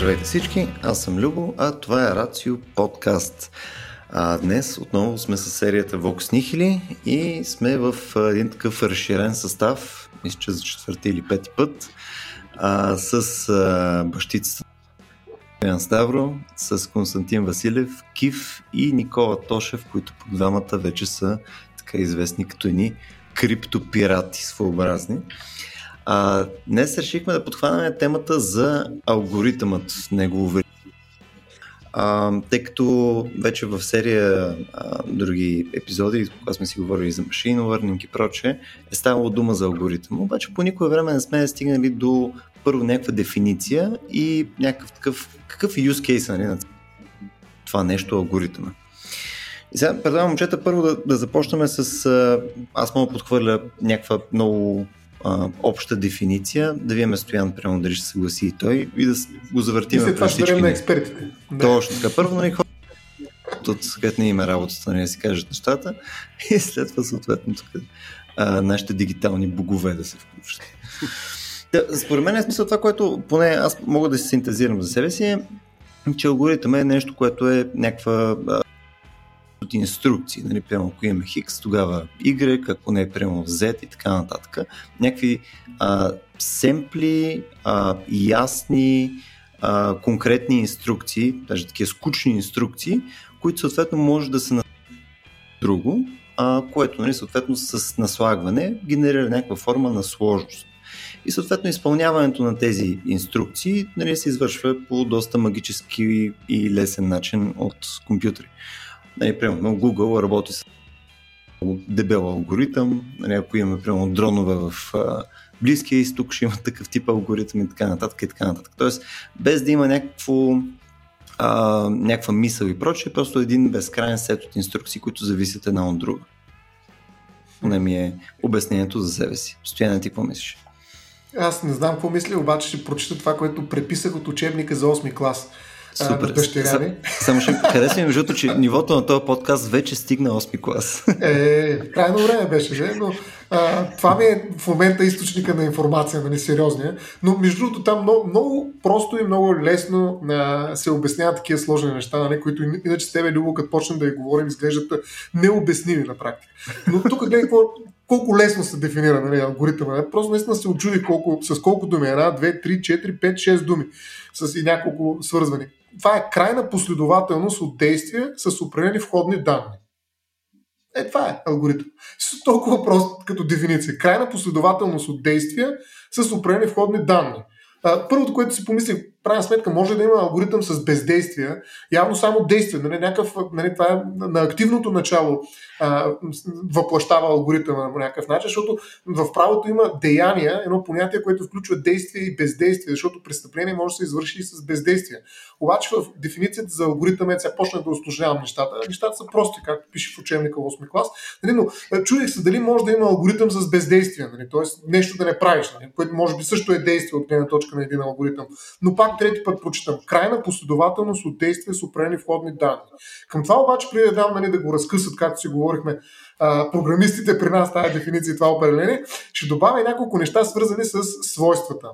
Здравейте всички, аз съм Любо, а това е Рацио подкаст. А днес отново сме с серията Vox Nihili и сме в един такъв разширен състав, мисля, че за четвърти или пети път, а, с а, бащицата Ян Ставро, с Константин Василев, Кив и Никола Тошев, които по двамата вече са така известни като едни криптопирати своеобразни. А, днес решихме да подхванем темата за алгоритъмът негово а, тъй като вече в серия а, други епизоди, когато сме си говорили за машин learning и проче, е ставало дума за алгоритъм. Обаче по никое време не сме стигнали до първо някаква дефиниция и някакъв такъв, какъв е use case нали, на това нещо алгоритъма. И сега предлагам момчета първо да, да започнем с... Аз мога подхвърля някаква много а, обща дефиниция, да видим Стоян, прямо дали ще съгласи и той и да го завъртим. И след това ще на експертите. Точно така. Първо, нали, от където не има работата, нали, да си кажат нещата и след това съответно тук а, нашите дигитални богове да се включат. Да, според мен е смисъл това, което поне аз мога да се синтезирам за себе си, е, че алгоритъм е нещо, което е някаква от инструкции. Нали, прямо ако имаме Хикс, тогава Y, ако не е прямо Z и така нататък. Някакви а, семпли, а, ясни, а, конкретни инструкции, даже такива скучни инструкции, които съответно може да се на друго, а, което нали, съответно с наслагване генерира някаква форма на сложност. И съответно изпълняването на тези инструкции нали, се извършва по доста магически и лесен начин от компютри. Нали, примерно Google работи с дебел алгоритъм, нали, ако имаме примерно дронове в а, Близкия изток, ще има такъв тип алгоритъм и така нататък и така нататък. Тоест, без да има някакво а, някаква мисъл и прочее, просто един безкрайен сет от инструкции, които зависят една от друга. Не ми е обяснението за себе си. Стояне ти какво мислиш? Аз не знам какво мисля, обаче ще прочита това, което преписах от учебника за 8 клас. Супер. дъщеря Само ще ми, между че нивото на този подкаст вече стигна 8 клас. Е, крайно време беше, же, но а, това ми е в момента източника на информация, нали, сериозния. Но между другото там много, много просто и много лесно а, се обясняват такива сложни неща, нали, които иначе с тебе, Любо, като почнем да ги говорим, изглеждат необясними на практика. Но тук гледай какво, колко лесно се дефинира нали, алгоритъма. Просто наистина се очуди колко, с колко думи. Една, две, три, четири, пет, шест думи. С и няколко свързвани това е крайна последователност от действия с определени входни данни. Е, това е алгоритъм. Толкова просто като дефиниция. Крайна последователност от действия с определени входни данни. Първото, което си помислих, крайна сметка, може да има алгоритъм с бездействие, явно само действие, нали, някакъв, нали, това е на активното начало а, въплащава алгоритъма по някакъв начин, защото в правото има деяния, едно понятие, което включва действие и бездействие, защото престъпление може да се извърши и с бездействие. Обаче в дефиницията за алгоритъм е, сега почна да осложнявам нещата. Нещата са прости, както пише в учебника 8 клас. Нали, но чудих се дали може да има алгоритъм с бездействие, нали, т.е. нещо да не правиш, нали, което може би също е действие от гледна точка на един алгоритъм. Но пак трети път прочитам. Крайна последователност от действия с определени входни данни. Към това обаче, преди да дам нали, да го разкъсат, както си говорихме, програмистите при нас тази дефиниция и това определение, ще добавя няколко неща, свързани с свойствата.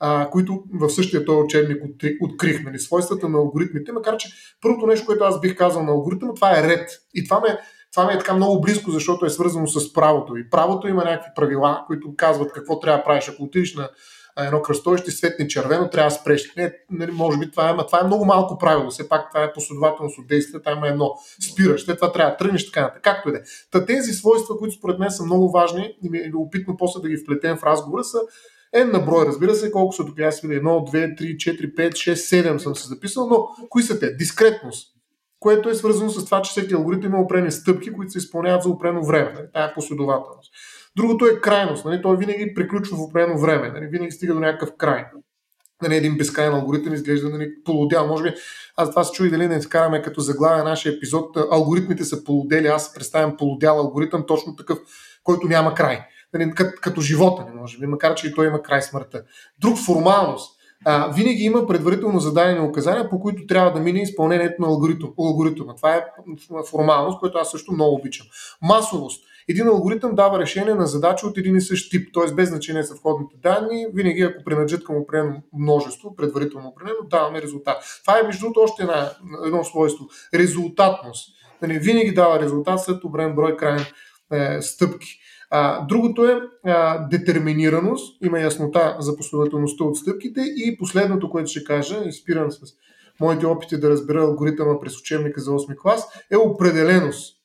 А, които в същия този учебник открихме. Нали, свойствата на алгоритмите, макар че първото нещо, което аз бих казал на алгоритъм, това е ред. И това ме, това ми е така много близко, защото е свързано с правото. И правото има някакви правила, които казват какво трябва да правиш. Ако отидеш на едно кръстовище светне червено, трябва да спреш. Не, не, може би това е, това е много малко правило. Все пак това е последователност от действия, там е едно. Спираш, след това трябва да тръгнеш така нататък. Както и да е. Та тези свойства, които според мен са много важни и ми е любопитно после да ги вплетем в разговора, са N на брой, разбира се, колко са тук. Аз видя 1, 2, 3, 4, 5, 6, 7 съм се записал, но кои са те? Дискретност което е свързано с това, че всеки алгоритъм има определени стъпки, които се изпълняват за определено време. Нали? Тая е последователност. Другото е крайност. Нали? Той винаги приключва в определено време. Нали? Винаги стига до някакъв край. Нали, един безкрайен алгоритъм изглежда нали, полудял. Може би аз това се чуи дали не изкараме като заглавя нашия епизод. Алгоритмите са полудели. Аз представям полудял алгоритъм, точно такъв, който няма край. Нали, като, като живота ни, може би, макар че и той има край смъртта. Друг формалност а, винаги има предварително зададени указания, по които трябва да мине изпълнението на алгоритъм, алгоритъма. Това е формалност, която аз също много обичам. Масовост. Един алгоритъм дава решение на задача от един и същ тип, т.е. без значение са входните данни, винаги ако принадлежат към определено множество, предварително определено, даваме резултат. Това е между другото още една, едно свойство. Резултатност. Нали, винаги дава резултат след определен брой крайни е, стъпки. А, другото е а, детерминираност, има яснота за последователността от стъпките и последното, което ще кажа, и спирам с моите опити да разбера алгоритъма през учебника за 8 клас, е определеност.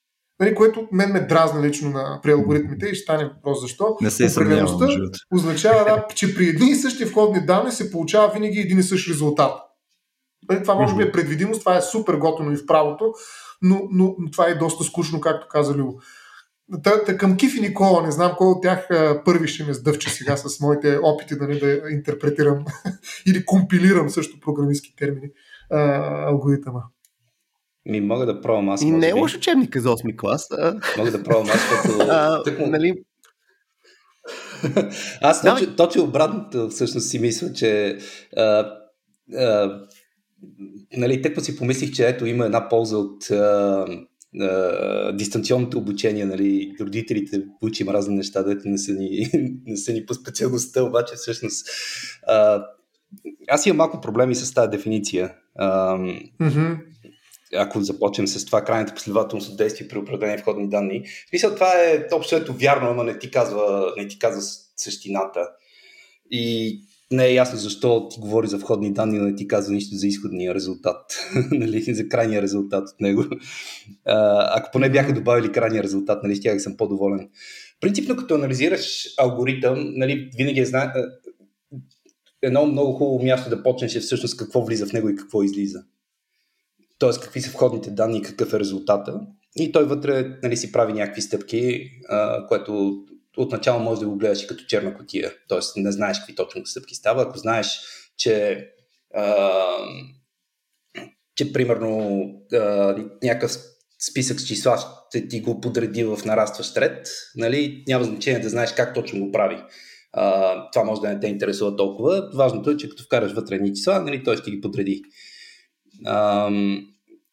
Нали, което мен ме дразна лично на, при алгоритмите и ще стане въпрос защо. Не се Определеността означава, да, че при едни и същи входни данни се получава винаги един и същ резултат. Нали, това може би е предвидимост, това е супер готино и в правото, но, но, но това е доста скучно, както каза Любо. Та, та, към Киф и Никола, не знам кой от тях а, първи ще ме сдъвче сега с моите опити нали, да интерпретирам или компилирам също програмистски термини а, алгоритъма. Ми мога да пробвам аз. И не е лош учебника за 8 клас. А... Мога да пробвам аз, като... тъкмо... нали... аз точно, точно обратното всъщност си мисля, че а, а, нали, тъкмо си помислих, че ето има една полза от а, а, дистанционното обучение, нали, родителите учим разни неща, дето не са ни, не са ни по специалността, обаче всъщност а, аз имам малко проблеми с тази дефиниция. А, mm-hmm. Ако започнем с това крайната последователност от действие при определени входни данни. В смисъл, това е общо вярно, но не ти казва, не ти казва същината. И не е ясно защо ти говори за входни данни, но не ти казва нищо за изходния резултат, нали, за крайния резултат от него. А, ако поне бяха добавили крайния резултат, нали, тях съм по-доволен. Принципно, като анализираш алгоритъм, нали, винаги е зна... едно много хубаво място да почнеш е всъщност какво влиза в него и какво излиза. Тоест, какви са входните данни и какъв е резултата. И той вътре нали, си прави някакви стъпки, а, което отначало може да го гледаш и като черна котия. Тоест не знаеш какви точно стъпки става. Ако знаеш, че, а, че примерно а, някакъв списък с числа ще ти го подреди в нарастващ ред, нали, няма значение да знаеш как точно го прави. А, това може да не те интересува толкова. Важното е, че като вкараш вътре ни числа, нали, той ще ги подреди.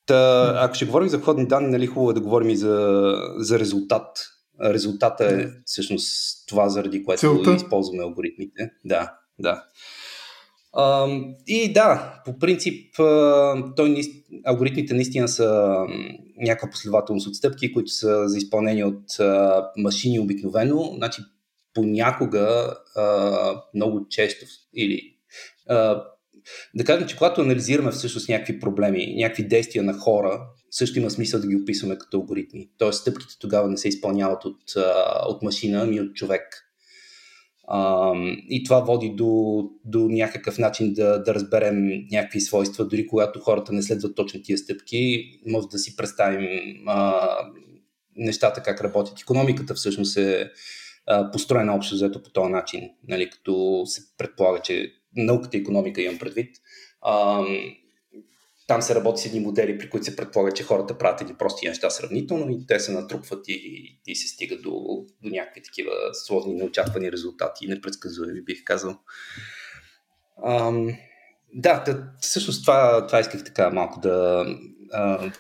Та, ако ще говорим за входни данни, нали, хубаво е да говорим и за, за резултат резултата е всъщност това, заради което Целта. използваме алгоритмите. Да, да. И да, по принцип, той, алгоритмите наистина са някаква последователност от стъпки, които са за изпълнение от машини обикновено. Значи, понякога, много често, или да кажем, че когато анализираме всъщност някакви проблеми, някакви действия на хора, също има смисъл да ги описваме като алгоритми. Тоест, стъпките тогава не се изпълняват от, от машина, ами от човек. и това води до, до някакъв начин да, да разберем някакви свойства, дори когато хората не следват точно тия стъпки, може да си представим а, нещата как работят. Економиката всъщност е построена общо взето по този начин, нали, като се предполага, че науката и економика имам предвид. А, там се работи с едни модели, при които се предполага, че хората правят едни прости неща сравнително и те се натрупват и, и се стига до, до някакви такива сложни, неочаквани резултати и непредсказуеми, бих казал. Ам, да, да, всъщност това, това исках така малко да, а, да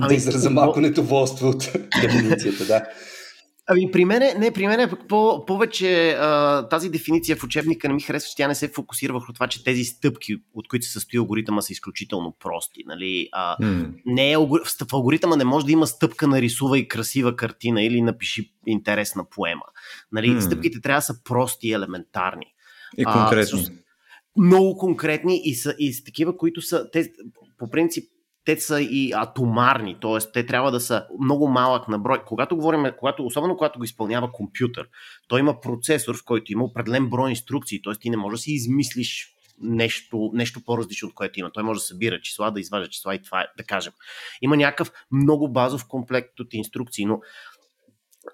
ами, израза малко недоволство от дефиницията, да. Ами при мен, не, при мен е по, повече а, тази дефиниция в учебника не ми харесва, че тя не се фокусира върху това, че тези стъпки, от които се състои алгоритъма, са изключително прости. Нали? А, mm. не е, в алгоритъма не може да има стъпка на и красива картина или напиши интересна поема. Нали? Mm. Стъпките трябва да са прости и елементарни. И конкретни. А, много конкретни и са, и са такива, които са, те, по принцип, те са и атомарни, т.е. те трябва да са много малък на брой. Когато говорим, когато, особено когато го изпълнява компютър, той има процесор, в който има определен брой инструкции, т.е. ти не можеш да си измислиш нещо, нещо по-различно от което има. Той може да събира числа, да изважда числа и това е, да кажем. Има някакъв много базов комплект от инструкции, но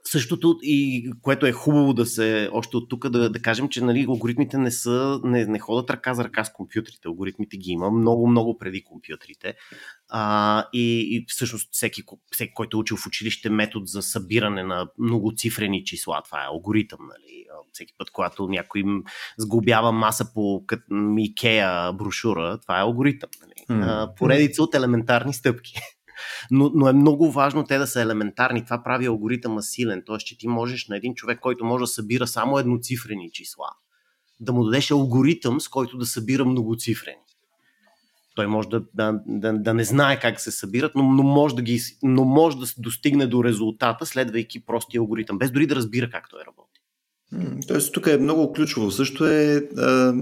Същото и което е хубаво да се, още от тук да, да кажем, че нали, алгоритмите не, са, не, не ходят ръка за ръка с компютрите. Алгоритмите ги има много, много преди компютрите. А, и, и всъщност всеки, всеки, който е учил в училище метод за събиране на многоцифрени числа, това е алгоритъм. Нали? Всеки път, когато някой сглобява маса по Икея брошура, това е алгоритъм. Нали? Mm. А, поредица от елементарни стъпки. Но, но е много важно те да са елементарни. Това прави алгоритъма силен. Тоест, че ти можеш на един човек, който може да събира само едноцифрени числа, да му дадеш алгоритъм, с който да събира многоцифрени. Той може да, да, да, да не знае как се събират, но, но, може да ги, но може да достигне до резултата, следвайки простия алгоритъм, без дори да разбира как той работи. Тоест, тук е много ключово. Също е а,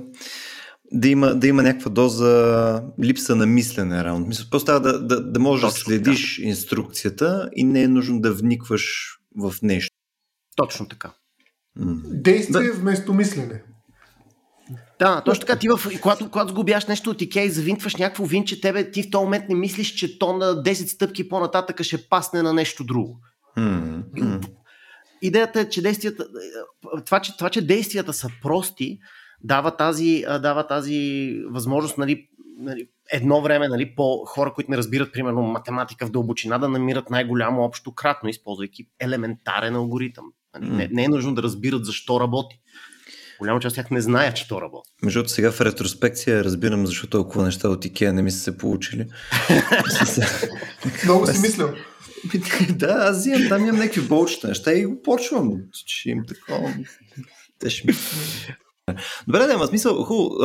да, има, да има някаква доза липса на мислене раунд. Мисля, просто трябва да, да, да можеш Точно да следиш така. инструкцията и не е нужно да вникваш в нещо. Точно така. Действие да. вместо мислене. Да, точно така. Ти в, когато, когато сгубяш нещо от Икея и завинтваш някакво винче, тебе ти в този момент не мислиш, че то на 10 стъпки по-нататък ще пасне на нещо друго. Mm-hmm. Идеята е, че действията, това, че, това, че действията са прости, дава тази, дава тази възможност, нали, нали, едно време, нали, по хора, които не разбират, примерно, математика в дълбочина, да намират най-голямо общо кратно, използвайки елементарен алгоритъм. Нали, не, не е нужно да разбират защо работи голяма част от тях не знаят, че то работи. Между другото, сега в ретроспекция разбирам защо толкова неща от Икеа не ми са се получили. Много си мисля. да, аз взимам, там имам някакви болчета неща и го почвам. Ще им такова. Те ще ми... Добре, да, има смисъл. Хубаво.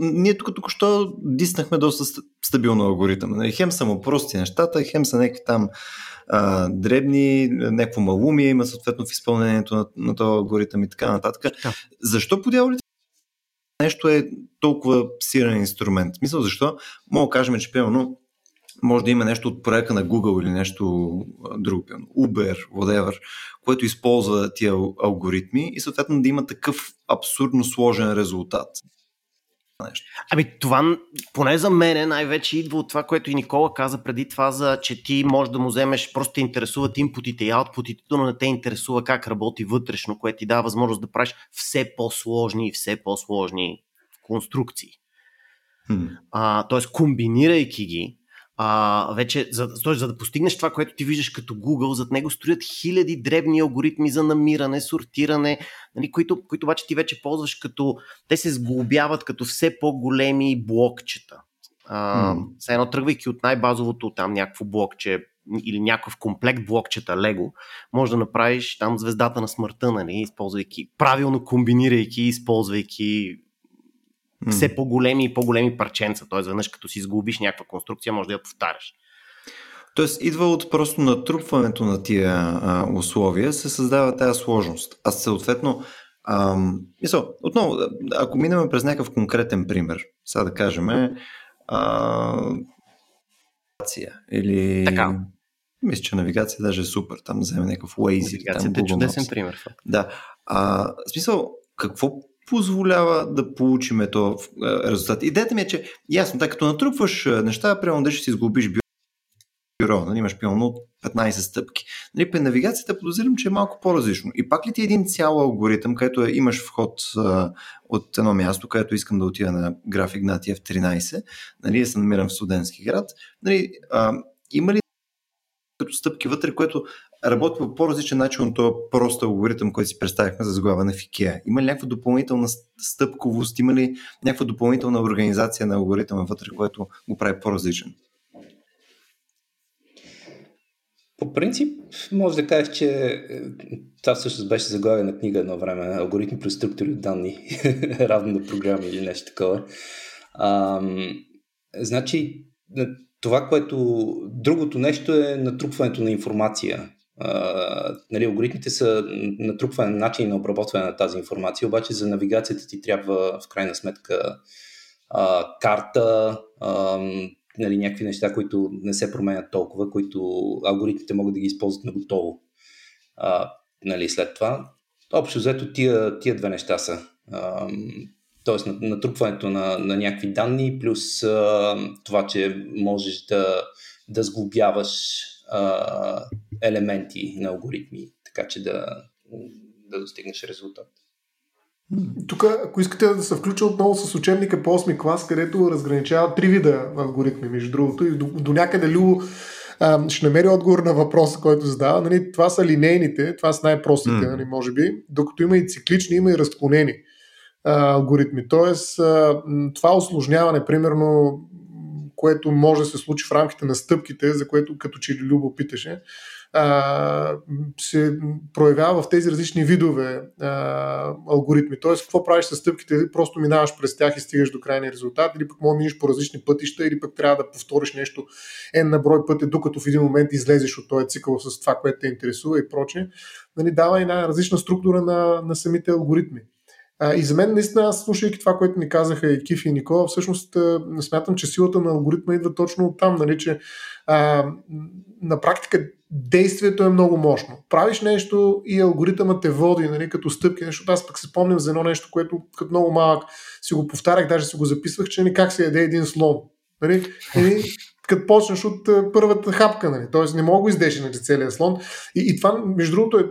Ние тук тук що диснахме доста стабилно алгоритъм. Нали, хем са му прости нещата, хем са някакви там а, дребни, някакво малумие има съответно в изпълнението на, на този алгоритъм и така нататък. Да. Защо по дяволите нещо е толкова силен инструмент? Мисля, защо? Мога да кажем, че примерно може да има нещо от проекта на Google или нещо друго, Uber, whatever, което използва тия алгоритми и съответно да има такъв абсурдно сложен резултат нещо. Ами това, поне за мен, най-вече идва от това, което и Никола каза преди това, за че ти можеш да му вземеш, просто те интересуват инпутите и аутпутите, но не те интересува как работи вътрешно, което ти дава възможност да правиш все по-сложни и все по-сложни конструкции. Hmm. А, тоест, комбинирайки ги, а, вече, за, за да постигнеш това, което ти виждаш като Google, зад него строят хиляди дребни алгоритми за намиране, сортиране, нали, които, които обаче ти вече ползваш като, те се сглобяват като все по-големи блокчета. А, mm. Все едно тръгвайки от най-базовото там някакво блокче или някакъв комплект блокчета Лего, може да направиш там звездата на смъртта, нали, използвайки, правилно комбинирайки, използвайки все по-големи и по-големи парченца. Т.е. веднъж като си сглобиш някаква конструкция, може да я повтаряш. Тоест, идва от просто натрупването на тия а, условия, се създава тази сложност. Аз съответно, ам, мисъл, отново, ако минем през някакъв конкретен пример, сега да кажем, а, или... Така. Мисля, че навигация даже е супер. Там вземе някакъв Waze. Навигацията е чудесен пример. Факт. Да. А, в смисъл, какво позволява да получиме то резултат. Идеята ми е, че ясно, тъй като натрупваш неща, примерно да ще си изглобиш бюро, нали, имаш примерно 15 стъпки. Нали, при навигацията подозирам, че е малко по-различно. И пак ли ти е един цял алгоритъм, където е, имаш вход а, от едно място, където искам да отида на график на F13, нали, се намирам в студентски град, нали, а, има ли като стъпки вътре, което работи по по-различен начин от този прост алгоритъм, който си представихме за сглавяне в IKEA? Има ли някаква допълнителна стъпковост? Има ли някаква допълнителна организация на алгоритъма вътре, което го прави по-различен? По принцип, може да кажеш, че е, това всъщност беше заглавие на книга едно време. Алгоритми при структури данни, равно на програми или нещо такова. А, значи, това, което... Другото нещо е натрупването на информация. Нали, алгоритмите са натрупване на начин на обработване на тази информация, обаче за навигацията ти трябва в крайна сметка uh, карта, uh, нали, някакви неща, които не се променят толкова, които алгоритмите могат да ги използват на готово. Uh, нали, след това. Общо взето тия, тия две неща са. Uh, Тоест натрупването на, на някакви данни, плюс uh, това, че можеш да, да сглобяваш а, елементи на алгоритми, така че да, да достигнеш резултат. Тук, ако искате да се включа отново с учебника по 8 клас, където разграничава три вида алгоритми, между другото, и до, до някъде Лю ще намери отговор на въпроса, който задава. Нали, това са линейните, това са най-простите, mm. нали, може би, докато има и циклични, има и разклонени а, алгоритми. Тоест, а, това осложняване, примерно, което може да се случи в рамките на стъпките, за което като че Любо питаше, а, се проявява в тези различни видове а, алгоритми. Тоест, какво правиш с стъпките? Просто минаваш през тях и стигаш до крайния резултат, или пък може да минеш по различни пътища, или пък трябва да повториш нещо е на брой пъти, докато в един момент излезеш от този цикъл с това, което те интересува и прочее. Нали, дава една различна структура на, на самите алгоритми. И за мен, наистина, аз слушайки това, което ни казаха и Киф и Никола, всъщност смятам, че силата на алгоритма идва точно от там, нали, че а, на практика действието е много мощно. Правиш нещо и алгоритъмът те води нали, като стъпки, защото аз пък се спомням за едно нещо, което като много малък си го повтарях, даже си го записвах, че нали, как се яде един слон. Нали? Като почнеш от първата хапка, нали? т.е. не мога да издеш нали, целият слон. И, и това, между другото, е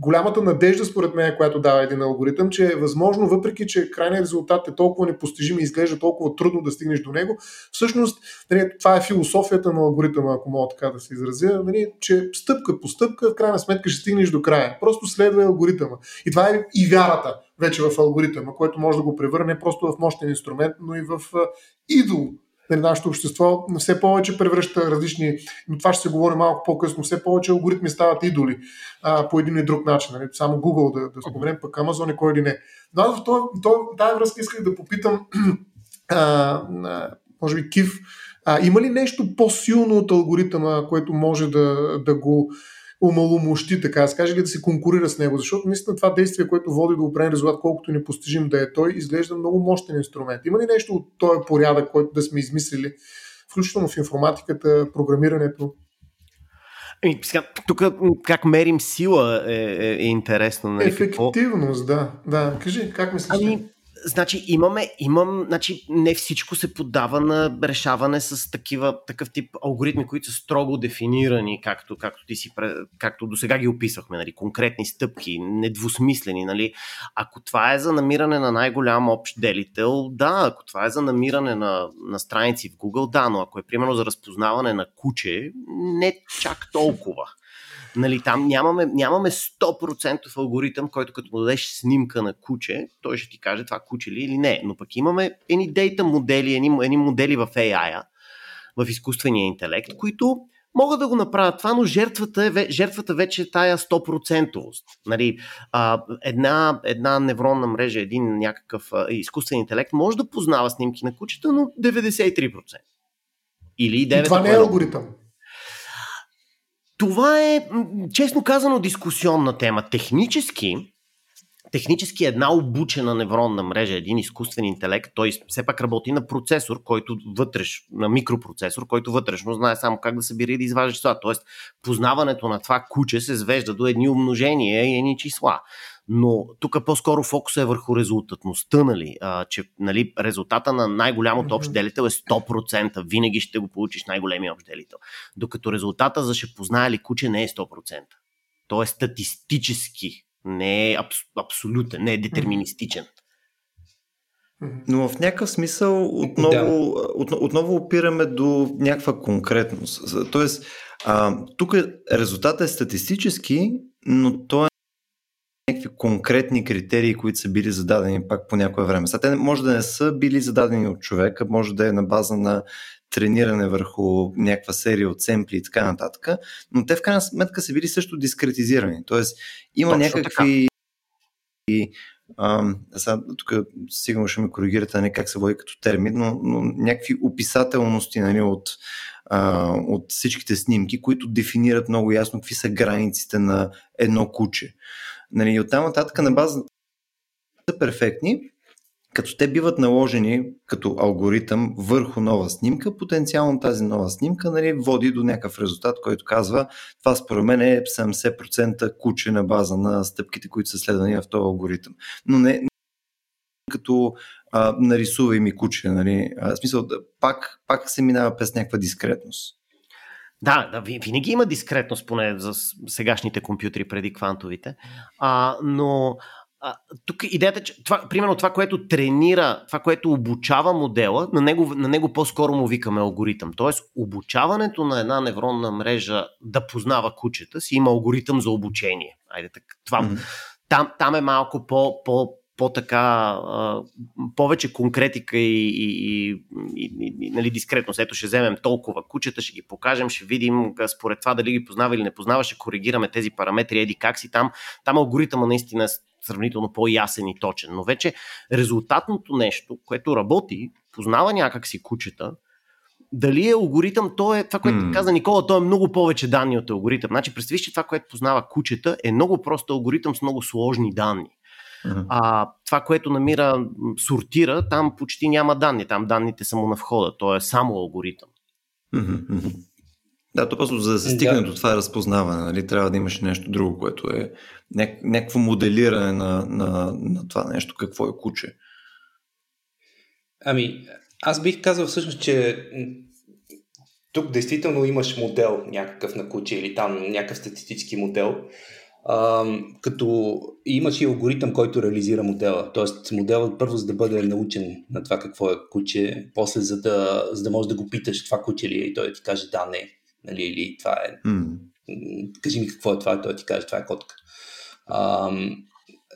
голямата надежда, според мен, която дава един алгоритъм, че е възможно, въпреки че крайният резултат е толкова непостижим и изглежда толкова трудно да стигнеш до него, всъщност нали, това е философията на алгоритъма, ако мога така да се изразя, нали, че стъпка по стъпка, в крайна сметка ще стигнеш до края. Просто следва алгоритъма. И това е и вярата вече в алгоритъма, което може да го превърне не просто в мощен инструмент, но и в идол нали, нашето общество все повече превръща различни, но това ще се говори малко по-късно, все повече алгоритми стават идоли а, по един или друг начин. Нали, само Google да, да споменем, пък Amazon и кой или не. Но аз в тази връзка исках да попитам, а, може би Кив, а, има ли нещо по-силно от алгоритъма, което може да, да го омаломощи, така да каже, или да се конкурира с него. Защото наистина това действие, което води до определен резултат, колкото непостижим да е той, изглежда много мощен инструмент. Има ли нещо от този порядък, който да сме измислили, включително в информатиката, програмирането? Ами, сега, тук как мерим сила е, е, е интересно. Нали, Ефективност, какво? да. да. Кажи, как мислиш? Ами, Значи имаме, имам, значи не всичко се подава на решаване с такива, такъв тип алгоритми, които са строго дефинирани, както, както ти си, както до сега ги описахме, нали, конкретни стъпки, недвусмислени, нали. Ако това е за намиране на най-голям общ делител, да, ако това е за намиране на, на страници в Google, да, но ако е примерно за разпознаване на куче, не чак толкова. Нали, там нямаме, нямаме 100% алгоритъм, който като му дадеш снимка на куче, той ще ти каже това куче ли или не. Но пък имаме едни дейта модели, едни, едни модели в AI, в изкуствения интелект, които могат да го направят това, но жертвата, е, жертвата вече е тая 100%. Нали, а, една, една невронна мрежа, един някакъв а, изкуствен интелект може да познава снимки на кучета, но 93%. Или 9%. Това не е алгоритъм. Това е, честно казано, дискусионна тема. Технически, технически една обучена невронна мрежа, един изкуствен интелект, той все пак работи на процесор, който вътреш, на микропроцесор, който вътрешно знае само как да събира и да изважда числа. Тоест, познаването на това куче се свежда до едни умножения и едни числа но тук по-скоро фокуса е върху резултатността, нали? А, че нали, резултата на най-голямото mm-hmm. общ делител е 100%. Винаги ще го получиш най-големия общ делител. Докато резултата за ще познае ли куче не е 100%. Той е статистически, не е абс- абсолютен, не е детерминистичен. Но в някакъв смисъл отново, да. от, отново опираме до някаква конкретност. Тоест, а, тук резултатът е статистически, но той е конкретни критерии, които са били зададени пак по някое време. Сега те може да не са били зададени от човека, може да е на база на трениране върху някаква серия от семпли и така нататък, но те в крайна сметка са били също дискретизирани. Тоест има Точно някакви и, а, сега, тук сигурно ще ме коригирате не как се води като термин, но, но някакви описателности нали, от, а, от всичките снимки, които дефинират много ясно какви са границите на едно куче. Нали, оттам нататък на база са перфектни, като те биват наложени като алгоритъм върху нова снимка, потенциално тази нова снимка нали, води до някакъв резултат, който казва това според мен е 70% куче на база на стъпките, които са следвани в този алгоритъм. Но не, като а, нарисувай ми куче. Нали. А, в смисъл, пак, пак се минава през някаква дискретност. Да, да, винаги има дискретност, поне за сегашните компютри преди квантовите. А, но а, тук идеята, че това, примерно това, което тренира, това, което обучава модела, на него, на него по-скоро му викаме алгоритъм. Тоест, обучаването на една невронна мрежа да познава кучета си има алгоритъм за обучение. Айде, так, това, mm-hmm. там, там е малко по, по по-така, повече конкретика и, и, и, и, и нали, дискретност. Ето ще вземем толкова кучета, ще ги покажем, ще видим според това дали ги познава или не познава, ще коригираме тези параметри, еди как си там. Там алгоритъма наистина е сравнително по-ясен и точен. Но вече резултатното нещо, което работи, познава някакси кучета, дали е алгоритъм, то е това, което mm. каза Никола, то е много повече данни от алгоритъм. Значи, представиш, че това, което познава кучета, е много просто алгоритъм с много сложни данни. Mm-hmm. А това, което намира, сортира, там почти няма данни. Там данните са му на входа. То е само алгоритъм. Mm-hmm. Да, то просто за да се стигне да. до това разпознаване, нали, трябва да имаш нещо друго, което е няк- някакво моделиране на, на, на това нещо, какво е куче. Ами, аз бих казал всъщност, че тук действително имаш модел някакъв на куче или там някакъв статистически модел, а, като имаш и алгоритъм, който реализира модела. Тоест моделът първо за да бъде научен на това какво е куче, после за да, за да можеш да го питаш това куче ли е и той да ти каже да, не, нали, или това е. Mm. Кажи ми какво е това, той ти каже това е котка. А,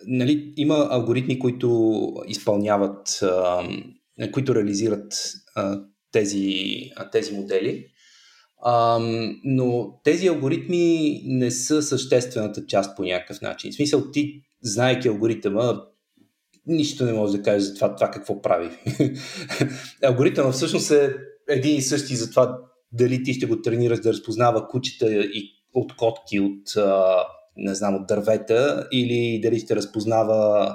нали, има алгоритми, които изпълняват а, които реализират а, тези, а, тези модели. Но тези алгоритми не са съществената част по някакъв начин. В смисъл, ти, знаеки алгоритъма, нищо не може да кажеш за това, това какво прави. Алгоритъма всъщност е един и същи за това дали ти ще го тренираш да разпознава кучета и от котки, от, не знам, от дървета, или дали ще разпознава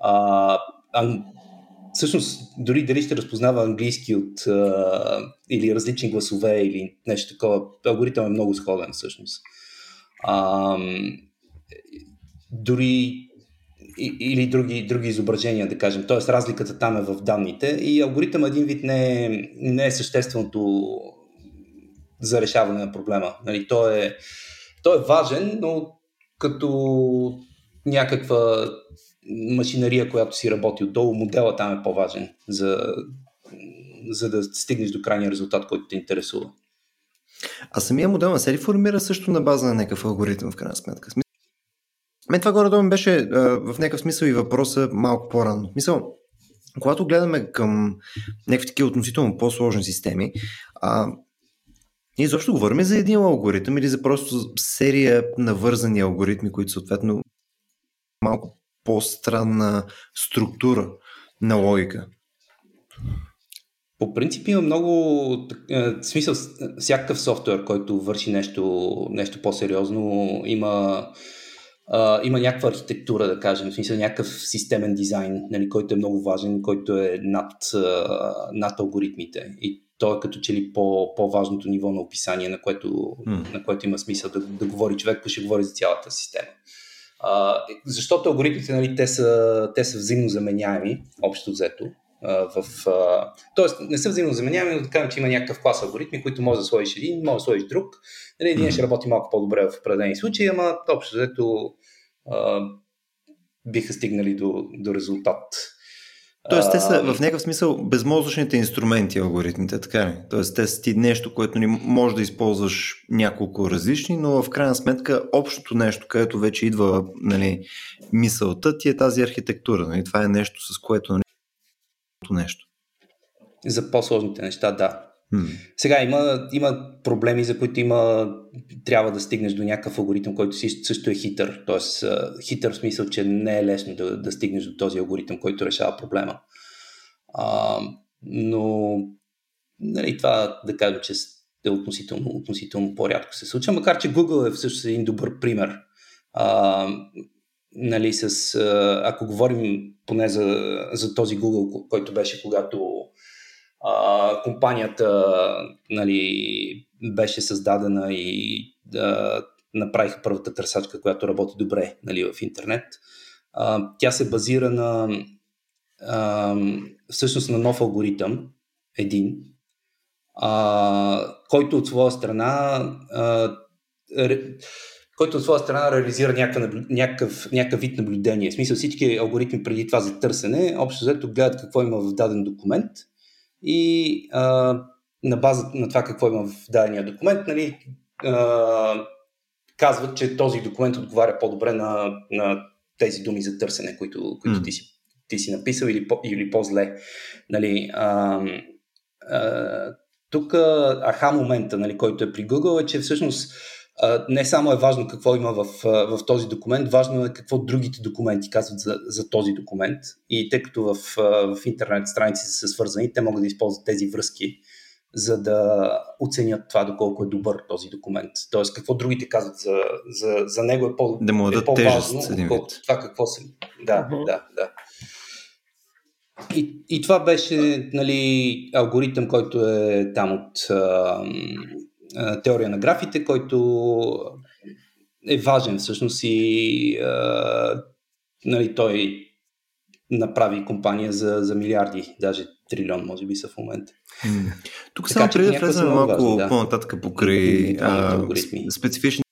а, всъщност, дори дали ще разпознава английски от а, или различни гласове или нещо такова, алгоритъм е много сходен всъщност. А, дори или други, други изображения, да кажем. Тоест, разликата там е в данните и алгоритъм един вид не е, не е същественото за решаване на проблема. Нали, той, е, той е важен, но като някаква машинария, която си работи отдолу, модела там е по-важен, за, за да стигнеш до крайния резултат, който те интересува. А самия модел на се формира също на база на някакъв алгоритъм, в крайна сметка. Мен това горе-долу беше а, в някакъв смисъл и въпроса малко по-рано. Мисъл, когато гледаме към някакви такива относително по-сложни системи, а, ние изобщо говорим за един алгоритъм или за просто серия навързани алгоритми, които съответно малко по-странна структура на логика? По принцип има много е, смисъл, всякакъв софтуер, който върши нещо, нещо по-сериозно, има, а, има някаква архитектура, да кажем, в смисъл някакъв системен дизайн, нали, който е много важен, който е над, над алгоритмите. И то е като че ли по, по-важното ниво на описание, на което, mm. на което има смисъл да, да говори човек, ще говори за цялата система. А, защото алгоритмите, нали, те, са, те са взаимно заменяеми, общо взето. А, в, а, тоест, не са взаимно заменяеми, но да кажем, че има някакъв клас алгоритми, които може да сложиш един, може да сложиш друг. Нали, един ще работи малко по-добре в определени случаи, ама общо взето а, биха стигнали до, до резултат Тоест, те са в някакъв смисъл безмозъчните инструменти, алгоритмите, така ли? Тоест, те са ти нещо, което не може да използваш няколко различни, но в крайна сметка общото нещо, където вече идва нали, мисълта, ти е тази архитектура. Нали? Това е нещо, с което нали, нещо. За по-сложните неща, да. Сега има, има проблеми, за които има, трябва да стигнеш до някакъв алгоритъм, който също е хитър. Тоест, хитър в смисъл, че не е лесно да, да стигнеш до този алгоритъм, който решава проблема. А, но нали, това да кажем, че е относително, относително по-рядко се случва, макар че Google е всъщност един добър пример. А, нали, с, ако говорим поне за, за този Google, който беше когато а, компанията нали, беше създадена и да направиха първата търсачка, която работи добре нали, в интернет. А, тя се базира на а, всъщност на нов алгоритъм, един, а, който от своя страна а, ре, който от своя страна реализира някакъв вид наблюдение. В смисъл всички алгоритми преди това за търсене, общо взето гледат какво има в даден документ и а, на база на това какво има в дадения документ, нали, а, казват, че този документ отговаря по-добре на, на тези думи за търсене, които, които mm. ти си ти си написал или, по, или по-зле. Нали, а, а, тук аха момента, нали, който е при Google е, че всъщност не само е важно какво има в, в този документ, важно е какво другите документи казват за, за този документ. И тъй като в, в интернет страници са свързани, те могат да използват тези връзки, за да оценят това доколко е добър този документ. Тоест, какво другите казват за, за, за него е, по, да му е по-важно, отколкото това какво са. Да, uh-huh. да, да. И, и това беше нали, алгоритъм, който е там от а, теория на графите, който е важен всъщност и а, нали, той направи компания за, за милиарди, даже трилион може би са в момента. Тук така, само преди да влезем малко важно, да. по-нататък покрай а, специфични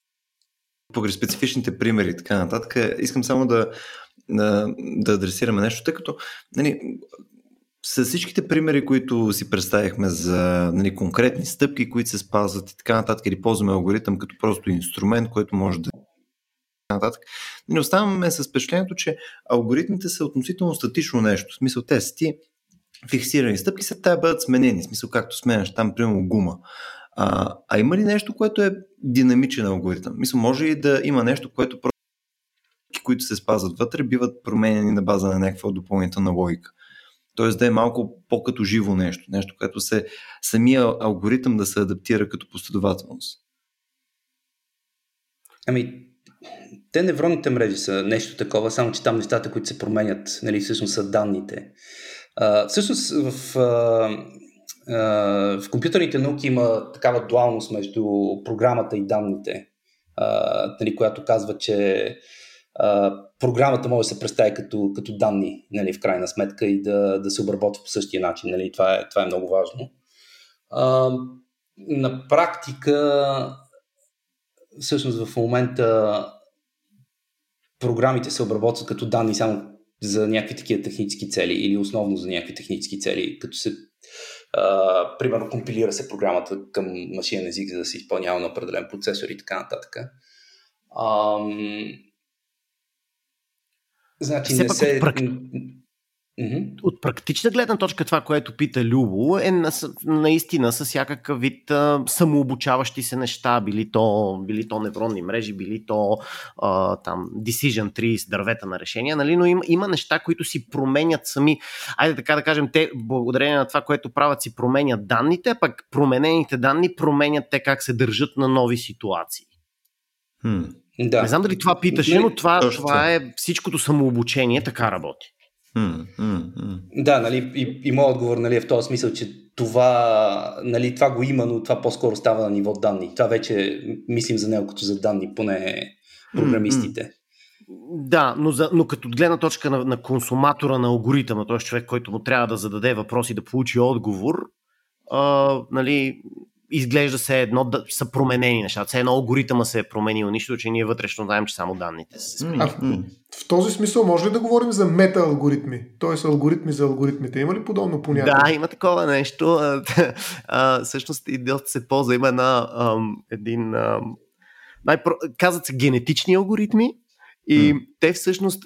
покрай специфичните примери и така нататък, искам само да, да, да адресираме нещо, тъй като нали, с всичките примери, които си представихме за нали, конкретни стъпки, които се спазват и така нататък, или ползваме алгоритъм като просто инструмент, който може да нататък. Не оставаме с впечатлението, че алгоритмите са относително статично нещо. В смисъл, те са ти фиксирани стъпки, след това бъдат сменени. В смисъл, както сменяш там, примерно, гума. А, а има ли нещо, което е динамичен алгоритъм? Мисля, може и да има нещо, което просто които се спазват вътре, биват променени на база на някаква допълнителна логика. Тоест да е малко по-като живо нещо. Нещо, което се самия алгоритъм да се адаптира като последователност. Ами, те невронните мрежи са нещо такова, само че там нещата, които се променят, нали, всъщност са данните. А, всъщност в, а, а, в компютърните науки има такава дуалност между програмата и данните, а, нали, която казва, че програмата може да се представи като, като данни, нали, в крайна сметка и да, да се обработва по същия начин. Нали, това, е, това е много важно. А, на практика, всъщност в момента програмите се обработват като данни само за някакви такива технически цели или основно за някакви технически цели, като се а, примерно компилира се програмата към машинен език, за да се изпълнява на определен процесор и така нататък. Ам, Значи Все не се... Прак... Mm-hmm. От практична гледна точка това, което пита Любо, е на, наистина с всякакъв вид а, самообучаващи се неща, били то, били то невронни мрежи, били то а, там decision trees, дървета на решения, нали? но има, има неща, които си променят сами. Айде така да кажем, те благодарение на това, което правят, си променят данните, а пък променените данни променят те как се държат на нови ситуации. Hmm. Да. Не знам дали това питаше, но това, това е всичкото самообучение, така работи. Mm, mm, mm. Да, нали, и, и моят отговор нали, е в този смисъл, че това, нали, това го има, но това по-скоро става на ниво данни. Това вече мислим за него като за данни, поне програмистите. Mm, Да, но, за, но като гледна точка на, на консуматора на алгоритъма, т.е. човек, който му трябва да зададе въпрос и да получи отговор, а, нали, изглежда се едно да са променени нещата. Все едно алгоритъма се е променил, нищо, че ние вътрешно знаем, че само данните се сменят. В, в този смисъл може ли да говорим за мета-алгоритми? Тоест алгоритми за алгоритмите. Има ли подобно понятие? Да, има такова нещо. А, всъщност и доста се ползва. Има една, ам, един... Ам, най-про... Казват се генетични алгоритми, и mm. те всъщност,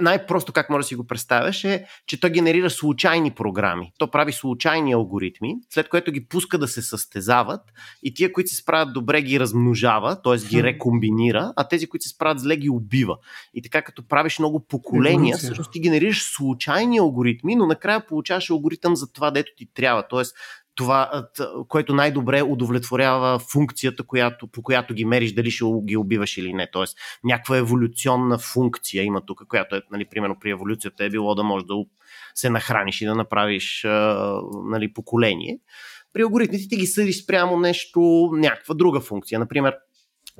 най-просто как може да си го представяш е, че то генерира случайни програми. То прави случайни алгоритми, след което ги пуска да се състезават и тия, които се справят добре, ги размножава, т.е. ги рекомбинира, а тези, които се справят зле, ги убива. И така, като правиш много поколения, всъщност ти генерираш случайни алгоритми, но накрая получаваш алгоритъм за това, дето ти трябва. Тоест, това, което най-добре удовлетворява функцията, която, по която ги мериш, дали ще ги убиваш или не. Тоест, някаква еволюционна функция има тук, която е, нали, примерно при еволюцията е било да можеш да се нахраниш и да направиш нали, поколение. При алгоритмите ти ги съдиш спрямо нещо, някаква друга функция. Например,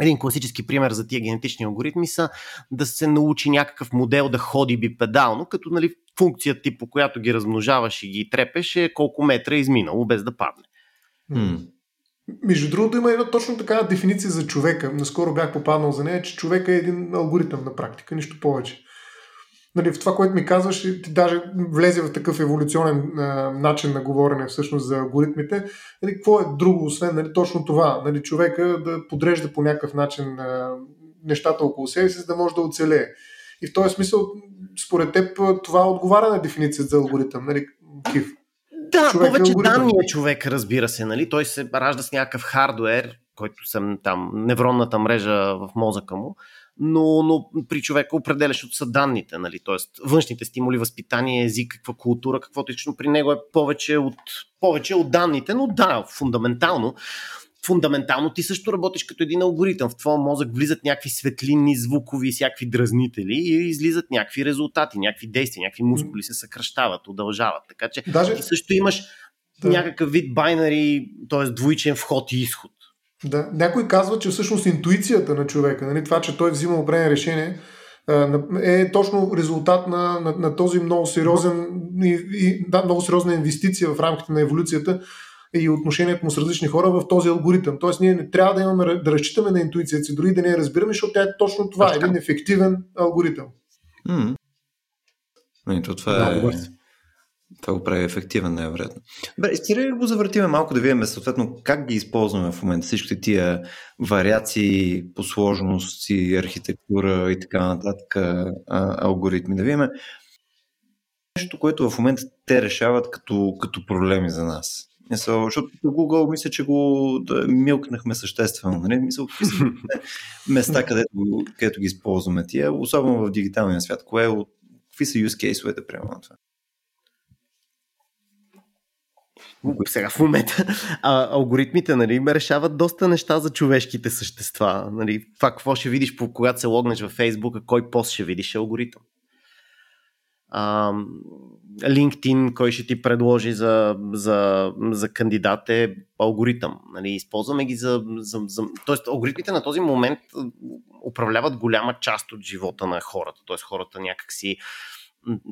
един класически пример за тия генетични алгоритми са да се научи някакъв модел да ходи бипедално, като нали, функция ти, по която ги размножаваш и ги трепеш е колко метра е изминало без да падне. Hmm. Между другото има една точно такава дефиниция за човека. Наскоро бях попаднал за нея, че човека е един алгоритъм на практика, нищо повече. Нали, в това, което ми казваш, ти даже влезе в такъв еволюционен а, начин на говорене всъщност за алгоритмите. Нали, какво е друго, освен нали, точно това? Нали, човека да подрежда по някакъв начин а, нещата около себе си, за да може да оцелее. И в този смисъл, според теб, това отговаря на дефиницията за алгоритъм, нали, Кив? Да, човек е повече е данни човек, разбира се, нали? Той се ражда с някакъв хардуер, който съм там, невронната мрежа в мозъка му, но, но при човека определящото са данните, нали? т.е. външните стимули, възпитание, език, каква култура, каквото изключно при него е повече от, повече от данните, но да, фундаментално фундаментално ти също работиш като един алгоритъм. В твоя мозък влизат някакви светлинни, звукови, всякакви дразнители и излизат някакви резултати, някакви действия, някакви мускули се съкръщават, удължават. Така че Даже... ти също имаш да. някакъв вид байнари, т.е. двоичен вход и изход. Да, някой казва, че всъщност интуицията на човека, нали, това, че той взима определени решение, е точно резултат на, на, на този много сериозен и, и, да, много сериозна инвестиция в рамките на еволюцията и отношението му с различни хора в този алгоритъм. Тоест ние не трябва да имаме да разчитаме на интуицията си, дори да не я разбираме, защото тя е точно това, е един ефективен алгоритъм. Mm. Не, то това е... Това го прави ефективен, най-вероятно. Добре, стига го завъртиме малко да видим съответно как ги използваме в момента. Всичките тия вариации по сложност и архитектура и така нататък алгоритми. Да видим нещо, което в момента те решават като, като проблеми за нас. Мисъл, защото Google мисля, че го да, милкнахме съществено. Нали? Мисъл, места, където, където ги използваме тия, особено в дигиталния свят. Кое, е какви са use case-овете, примерно това? Сега в момента а, алгоритмите нали, решават доста неща за човешките същества. Нали. Това какво ще видиш, когато се логнеш във Фейсбука, кой пост ще видиш е алгоритъм. А, LinkedIn, кой ще ти предложи за, за, за кандидат е алгоритъм. Нали. Използваме ги за, за, за... Тоест, алгоритмите на този момент управляват голяма част от живота на хората. Тоест, хората някакси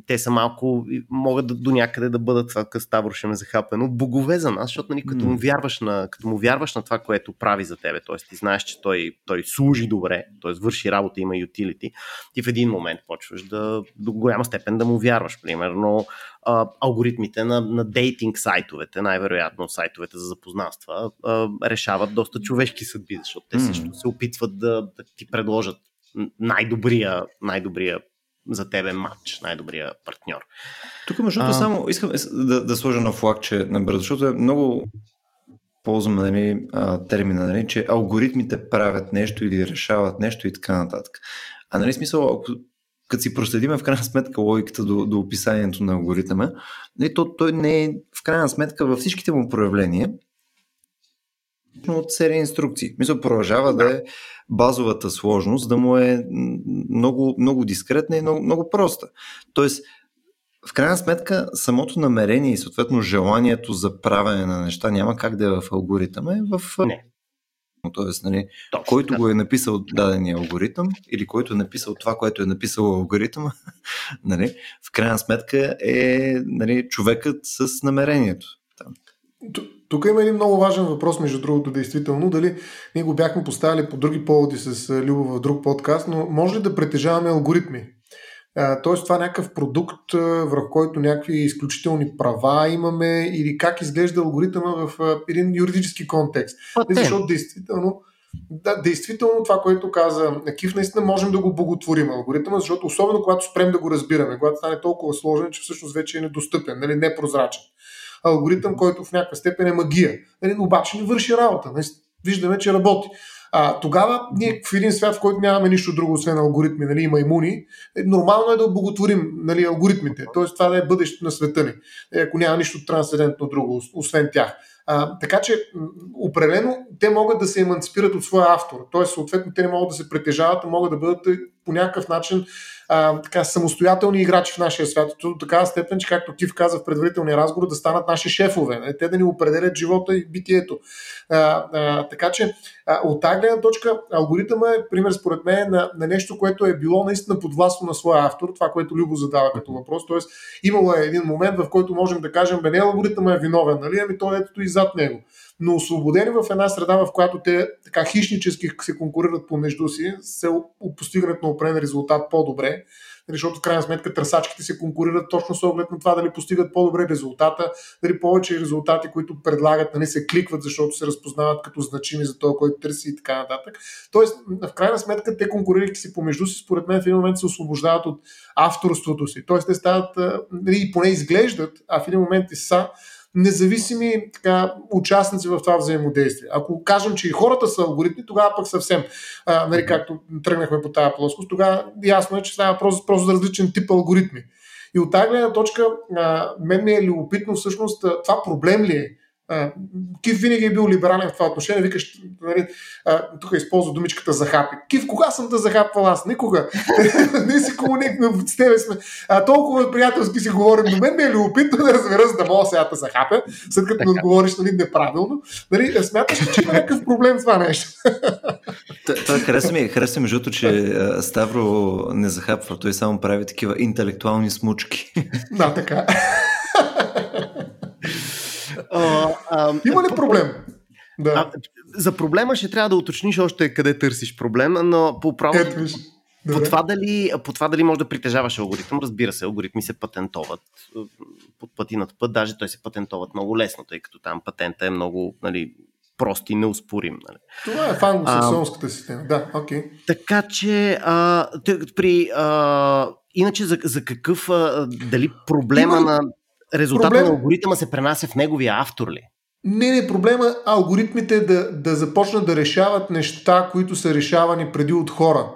те са малко, могат да, до някъде да бъдат това, Ставро ще ме захапено, богове за нас, защото нали, като, му вярваш на, като му вярваш на това, което прави за тебе, т.е. ти знаеш, че той, той служи добре, т.е. върши работа, има utility, ти в един момент почваш да, до голяма степен да му вярваш. Примерно а, алгоритмите на, на дейтинг сайтовете, най-вероятно сайтовете за запознанства, а, решават доста човешки съдби, защото те също се опитват да, да ти предложат най-добрия, най-добрия за тебе матч, най-добрия партньор. Тук, между другото, само искам да, да сложа на флагче набързо, защото е много ползваме нали, термина, нали, че алгоритмите правят нещо или решават нещо и така нататък. А нали смисъл, ако като си проследиме в крайна сметка логиката до, до описанието на алгоритъма, нали, то, той не е в крайна сметка във всичките му проявления от серия инструкции. Мисля, продължава да е базовата сложност, да му е много, много дискретна и много, много проста. Тоест, в крайна сметка, самото намерение и съответно желанието за правене на неща няма как да е в алгоритъма, е в не. Тоест, нали, Точно, който да. го е написал дадения алгоритъм или който е написал това, което е написал алгоритъма, нали, в крайна сметка е нали, човекът с намерението. Тук има един много важен въпрос, между другото, действително. Дали ние го бяхме поставили по други поводи с Любо в друг подкаст, но може ли да притежаваме алгоритми? Тоест това е някакъв продукт, върху който някакви изключителни права имаме или как изглежда алгоритъма в един юридически контекст. Не, защото действително, да, действително това, което каза Кив, наистина можем да го боготворим алгоритъма, защото особено когато спрем да го разбираме, когато стане толкова сложен, че всъщност вече е недостъпен, нали, непрозрачен алгоритъм, който в някаква степен е магия. Нали, обаче не върши работа. Нали, виждаме, че работи. А, тогава ние в един свят, в който нямаме нищо друго, освен алгоритми, нали, има имуни, е, нормално е да обоготворим нали, алгоритмите. Тоест това да е бъдещето на света ни, е, ако няма нищо трансцендентно друго, освен тях. А, така че, определено, те могат да се еманципират от своя автор. Тоест, съответно, те не могат да се притежават, а могат да бъдат е, по някакъв начин а, така, самостоятелни играчи в нашия свят. До такава степен, че както Кив каза в предварителния разговор, да станат наши шефове. Не? Те да ни определят живота и битието. А, а, така че а, от тази гледна точка алгоритъма е пример според мен на, на нещо, което е било наистина подвластно на своя автор, това, което Любо задава като въпрос. Тоест имало е един момент, в който можем да кажем, бе не алгоритъма е виновен, нали? ами той ето и зад него но освободени в една среда, в която те така хищнически се конкурират помежду си, се постигнат на определен резултат по-добре, нали, защото в крайна сметка търсачките се конкурират точно с оглед на това дали постигат по-добре резултата, дали повече резултати, които предлагат, нали, се кликват, защото се разпознават като значими за този, който търси и така нататък. Тоест, в крайна сметка, те конкурирайки си помежду си, според мен в един момент се освобождават от авторството си. Тоест, те стават, нали, поне изглеждат, а в един момент и са независими така, участници в това взаимодействие. Ако кажем, че и хората са алгоритми, тогава пък съвсем, а, нали, както тръгнахме по тази плоскост, тогава ясно е, че става просто, просто за различен тип алгоритми. И от тази гледна точка, а, мен ми е любопитно всъщност това проблем ли е Кив винаги е бил либерален в това отношение. Викаш, нали, тук използва думичката за хапи. Кив, кога съм да захапвал аз? Никога. не си комуник, с тебе сме. А, толкова приятелски си говорим, но мен ми е любопитно да разбера, за да мога сега да захапя, след като ми отговориш нали, неправилно. Нали, смяташ ли, че има някакъв проблем това нещо? Това хареса ми, хареса ми жуто, че Ставро не захапва, той само прави такива интелектуални смучки. Да, така. А, а, Има ли проблем? Да. А, за проблема ще трябва да уточниш още къде търсиш проблема, но по право. Ето, по това, дали, по това дали може да притежаваш алгоритъм, разбира се, алгоритми се патентоват под пъти над път, даже той се патентоват много лесно, тъй като там патента е много нали, прост и неуспорим. Нали. Това е в англосаксонската система, да, окей. Okay. Така че а, при, а, иначе за, за какъв, а, дали проблема Има... на резултата Проблем... на алгоритъма се пренася в неговия автор ли? Не, не, проблема е алгоритмите да, да започнат да решават неща, които са решавани преди от хора.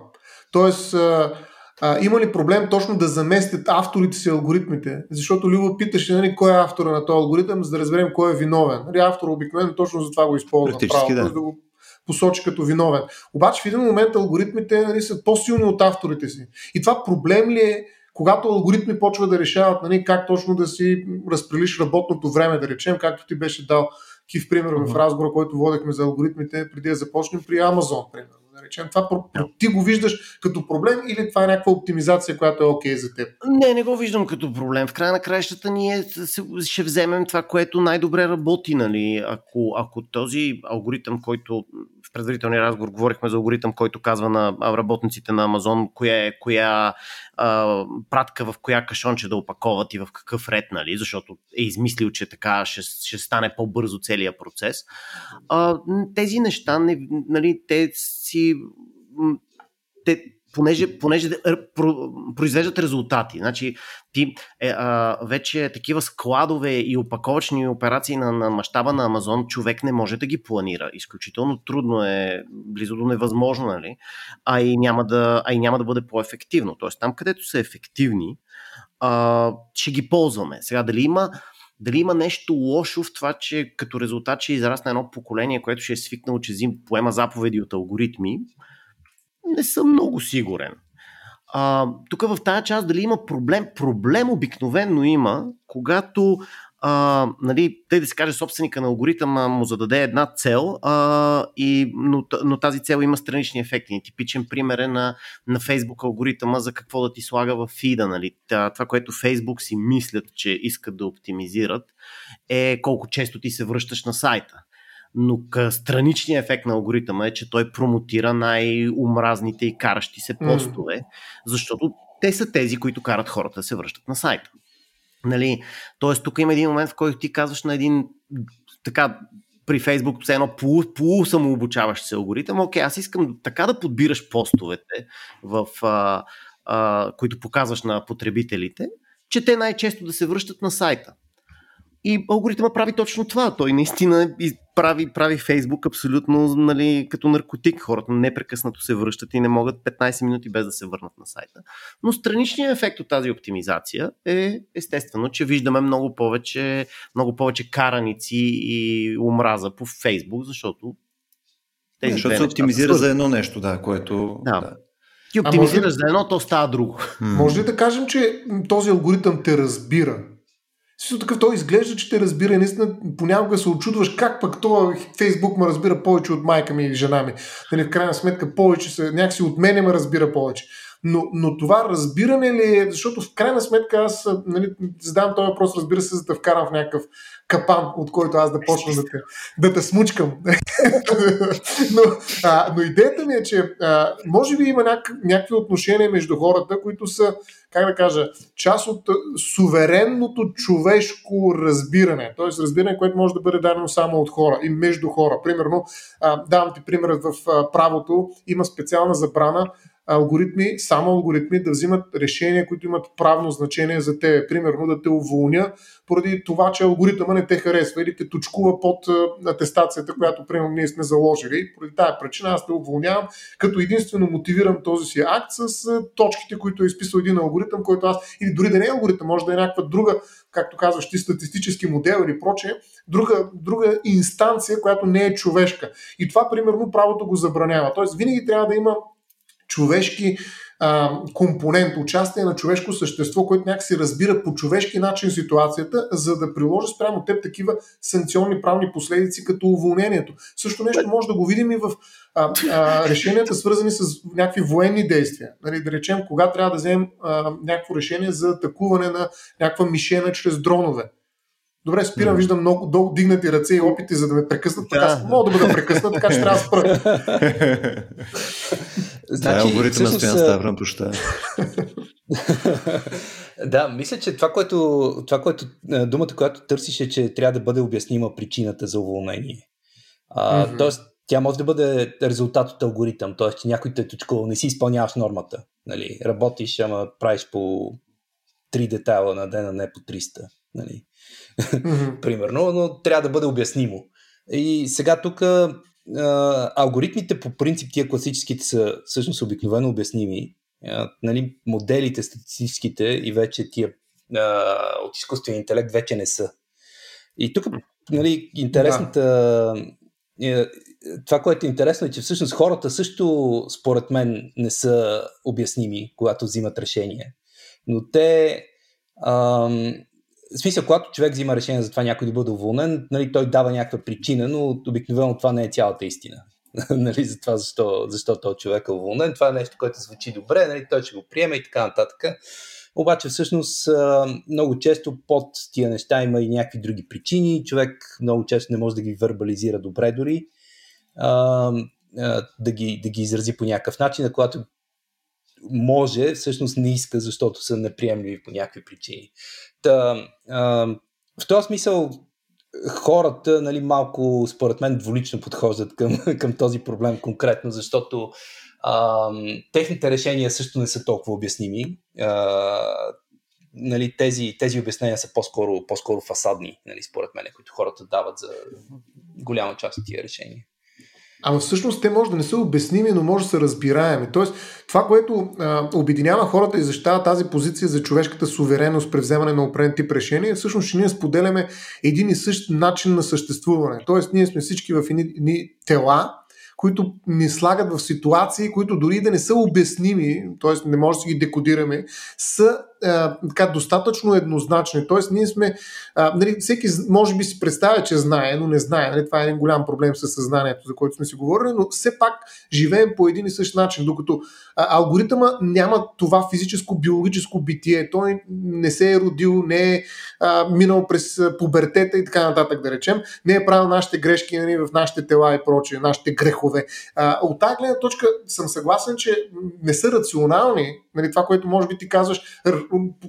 Тоест, а, а, има ли проблем точно да заместят авторите си алгоритмите? Защото Любо питаше нали, кой е автора на този алгоритъм, за да разберем кой е виновен. Нали, автор обикновено точно за това го използва. Право, да. да го посочи като виновен. Обаче в един момент алгоритмите нали, са по-силни от авторите си. И това проблем ли е когато алгоритми почват да решават нали, как точно да си разпрелиш работното време, да речем, както ти беше дал кив пример в разговора, който водехме за алгоритмите преди да започнем при Амазон, примерно. Речем. Това ти го виждаш като проблем или това е някаква оптимизация, която е окей okay за теб? Не, не го виждам като проблем. В края на краищата ние ще вземем това, което най-добре работи. Нали? Ако, ако този алгоритъм, който в предварителния разговор говорихме за алгоритъм, който казва на работниците на Амазон коя е коя а, пратка в коя кашонче да опаковат и в какъв ред, нали, защото е измислил, че така ще, ще стане по-бързо целият процес. А, тези неща, не, нали, те си те, понеже, понеже произвеждат резултати. Значи, ти е, а, вече такива складове и опаковачни операции на, на мащаба на Амазон човек не може да ги планира. Изключително трудно е, близо до невъзможно, нали? а, и няма да, а и няма да бъде по-ефективно. Тоест, там където са ефективни, а, ще ги ползваме. Сега, дали има дали има нещо лошо в това, че като резултат ще израсне едно поколение, което ще е свикнало, че зим поема заповеди от алгоритми, не съм много сигурен. А, тук в тази част дали има проблем? Проблем обикновенно има, когато а, нали, тъй да се каже, собственика на алгоритъма му зададе една цел, а, и, но, но тази цел има странични ефекти. Типичен пример е на, на Facebook алгоритъма за какво да ти слага в фида. Нали. Това, което Facebook си мислят, че искат да оптимизират, е колко често ти се връщаш на сайта но страничният ефект на алгоритъма е, че той промотира най-умразните и каращи се постове, mm. защото те са тези, които карат хората да се връщат на сайта. Нали? Тоест, тук има един момент, в който ти казваш на един така при Фейсбук все едно полу, полу се алгоритъм, окей, аз искам така да подбираш постовете, в, а, а, които показваш на потребителите, че те най-често да се връщат на сайта. И алгоритъма прави точно това. Той наистина прави, прави Фейсбук абсолютно нали, като наркотик. Хората непрекъснато се връщат и не могат 15 минути без да се върнат на сайта. Но страничният ефект от тази оптимизация е естествено, че виждаме много повече, много повече караници и омраза по Фейсбук, защото тези защото се оптимизира за едно нещо, да, което... Да. да. Ти оптимизираш може... за едно, то става друго. Може ли да кажем, че този алгоритъм те разбира? Също такъв той изглежда, че те разбира и наистина понякога се очудваш как пък това Фейсбук ме разбира повече от майка ми или жена ми. Нали, в крайна сметка повече се, някакси от мене ме разбира повече. Но, но това разбиране ли е, защото в крайна сметка аз нали, задавам този въпрос, разбира се, за да вкарам в някакъв капан, от който аз да почна да те, да те смучкам. но, а, но идеята ми е, че а, може би има няк, някакви отношения между хората, които са, как да кажа, част от суверенното човешко разбиране. Тоест разбиране, което може да бъде дадено само от хора и между хора. Примерно, а, давам ти пример в а, правото, има специална забрана алгоритми, само алгоритми да взимат решения, които имат правно значение за те. Примерно да те уволня поради това, че алгоритъма не те харесва или те точкува под атестацията, която примерно ние сме заложили. Поради тази причина аз те уволнявам, като единствено мотивирам този си акт с точките, които е изписал един алгоритъм, който аз, или дори да не е алгоритъм, може да е някаква друга, както казваш ти, статистически модел или прочее, друга, друга инстанция, която не е човешка. И това, примерно, правото го забранява. Тоест, винаги трябва да има човешки а, компонент, участие на човешко същество, което някакси разбира по човешки начин ситуацията, за да приложи спрямо теб такива санкционни правни последици, като уволнението. Също нещо може да го видим и в а, а, решенията, свързани с някакви военни действия. Нали, да речем, кога трябва да вземем а, някакво решение за атакуване на някаква мишена чрез дронове. Добре, спирам, mm. виждам много долу дигнати ръце и опити, за да ме прекъснат. Така, да. мога да бъда прекъснат, така че трябва да спра. значи, алгоритъм всъщност... на Ставрам, проща. да, мисля, че това, което, това, което думата, която търсиш е, че трябва да бъде обяснима причината за уволнение. А, mm-hmm. Тоест, тя може да бъде резултат от алгоритъм, т.е. че някой те е точкувал, не си изпълняваш нормата. Нали, работиш, ама правиш по 3 детайла на ден, а не по 300. Нали mm-hmm. примерно, но трябва да бъде обяснимо. И сега тук алгоритмите по принцип, тия класическите са всъщност обикновено обясними. А, нали, моделите статистическите и вече тия а, от изкуствения интелект вече не са. И тук нали, интересната да. това, което е интересно е, че всъщност хората също според мен не са обясними, когато взимат решение. Но те ам, в смисъл, когато човек взима решение за това някой да бъде уволнен, нали, той дава някаква причина, но обикновено това не е цялата истина. нали, за това защо, защо този човек е уволнен. Това е нещо, което звучи добре, нали, той ще го приеме и така нататък. Обаче всъщност много често под тия неща има и някакви други причини. Човек много често не може да ги вербализира добре дори, да ги, да ги изрази по някакъв начин, а когато може, всъщност не иска, защото са неприемливи по някакви причини. Та, а, в този смисъл хората нали, малко, според мен, дволично подхождат към, към този проблем конкретно, защото а, техните решения също не са толкова обясними. А, нали, тези, тези обяснения са по-скоро, по-скоро фасадни, нали, според мен, които хората дават за голяма част от тия решения. Ама всъщност те може да не са обясними, но може да са разбираеми. Тоест, това, което а, обединява хората и защитава тази позиция за човешката суверенност при вземане на определен тип решение, всъщност, че ние споделяме един и същ начин на съществуване. Тоест, ние сме всички в едни, едни тела, които ни слагат в ситуации, които дори да не са обясними, т.е. не може да си ги декодираме, са а, така, достатъчно еднозначни. Тоест, ние сме, а, нали, всеки може би си представя, че знае, но не знае. Нали, това е един голям проблем с съзнанието, за който сме си говорили, но все пак живеем по един и същ начин, докато а, алгоритъма няма това физическо, биологическо битие. Той не се е родил, не е а, минал през пубертета и така нататък, да речем. Не е правил нашите грешки нали, в нашите тела и прочие, нашите грехове. А, от тази гледна точка съм съгласен, че не са рационални нали, това, което може би ти казваш,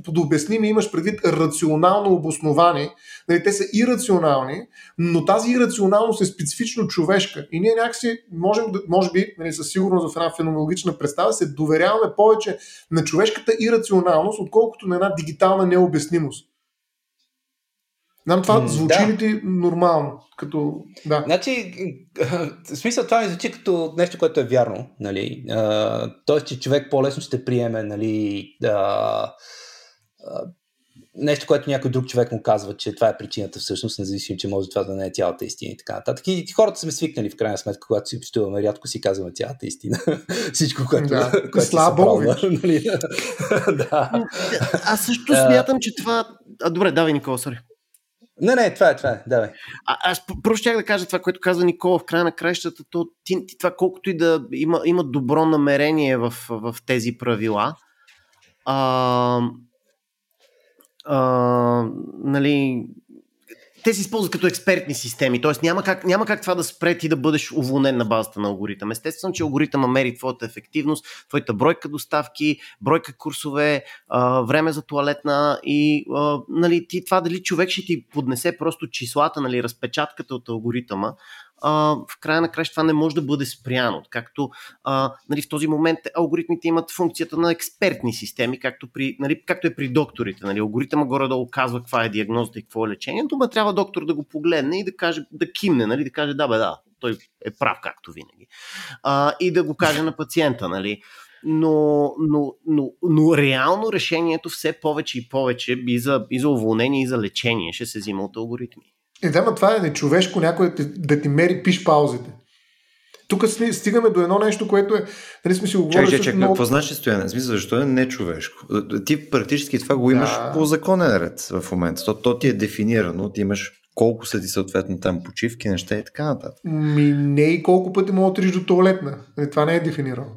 подобясними, имаш предвид рационално обосновани, нали, те са ирационални, но тази ирационалност е специфично човешка. И ние някакси можем, може би, нали, със сигурност в една феноменологична представа, се доверяваме повече на човешката ирационалност, отколкото на една дигитална необяснимост. Знам това звучи да. ли ти нормално? Като, да. Значи, в смисъл това ми звучи като нещо, което е вярно. Нали? тоест, че човек по-лесно ще приеме нали, а, нещо, което някой друг човек му казва, че това е причината всъщност, независимо, че може това да не е цялата истина и така нататък. И хората сме свикнали в крайна сметка, когато си общуваме, рядко си казваме цялата истина. Всичко, което, да. което Слава Богу. Нали? да. Аз също смятам, че това... А, добре, давай, Никола, сори. Не, не, това е, това е, давай. А, аз просто щях да кажа това, което каза Никола в края на краищата, то ти, ти това колкото и да има, има добро намерение в, в тези правила, а, а, нали, те се използват като експертни системи, т.е. Няма как, няма как това да спре ти да бъдеш уволнен на базата на алгоритъм. Естествено, че алгоритъма мери твоята ефективност, твоята бройка доставки, бройка курсове, време за туалетна и нали, ти, това дали човек ще ти поднесе просто числата, нали, разпечатката от алгоритъма, а, в края на краща това не може да бъде спряно. Както а, нали, в този момент алгоритмите имат функцията на експертни системи, както, при, нали, както е при докторите. Нали. Алгоритъма горе-долу казва каква е диагнозата и какво е лечението, но трябва доктор да го погледне и да каже, да кимне, нали, да каже да бе да, той е прав както винаги. А, и да го каже на пациента. Нали. Но, но, но, но реално решението все повече и повече и за, и за уволнение и за лечение ще се взима от алгоритми. Е, да, това е нечовешко някой да ти, да ти мери пиш паузите. Тук стигаме до едно нещо, което е. Нали сме си говорили. Чакай, чакай, много... какво значи стояне? Смисъл, защо е нечовешко? Ти практически това го имаш да. по законен ред в момента. То, то ти е дефинирано, ти имаш колко са ти съответно там почивки, неща и така нататък. Ми не и колко пъти мога да до туалетна. Нали, това не е дефинирано.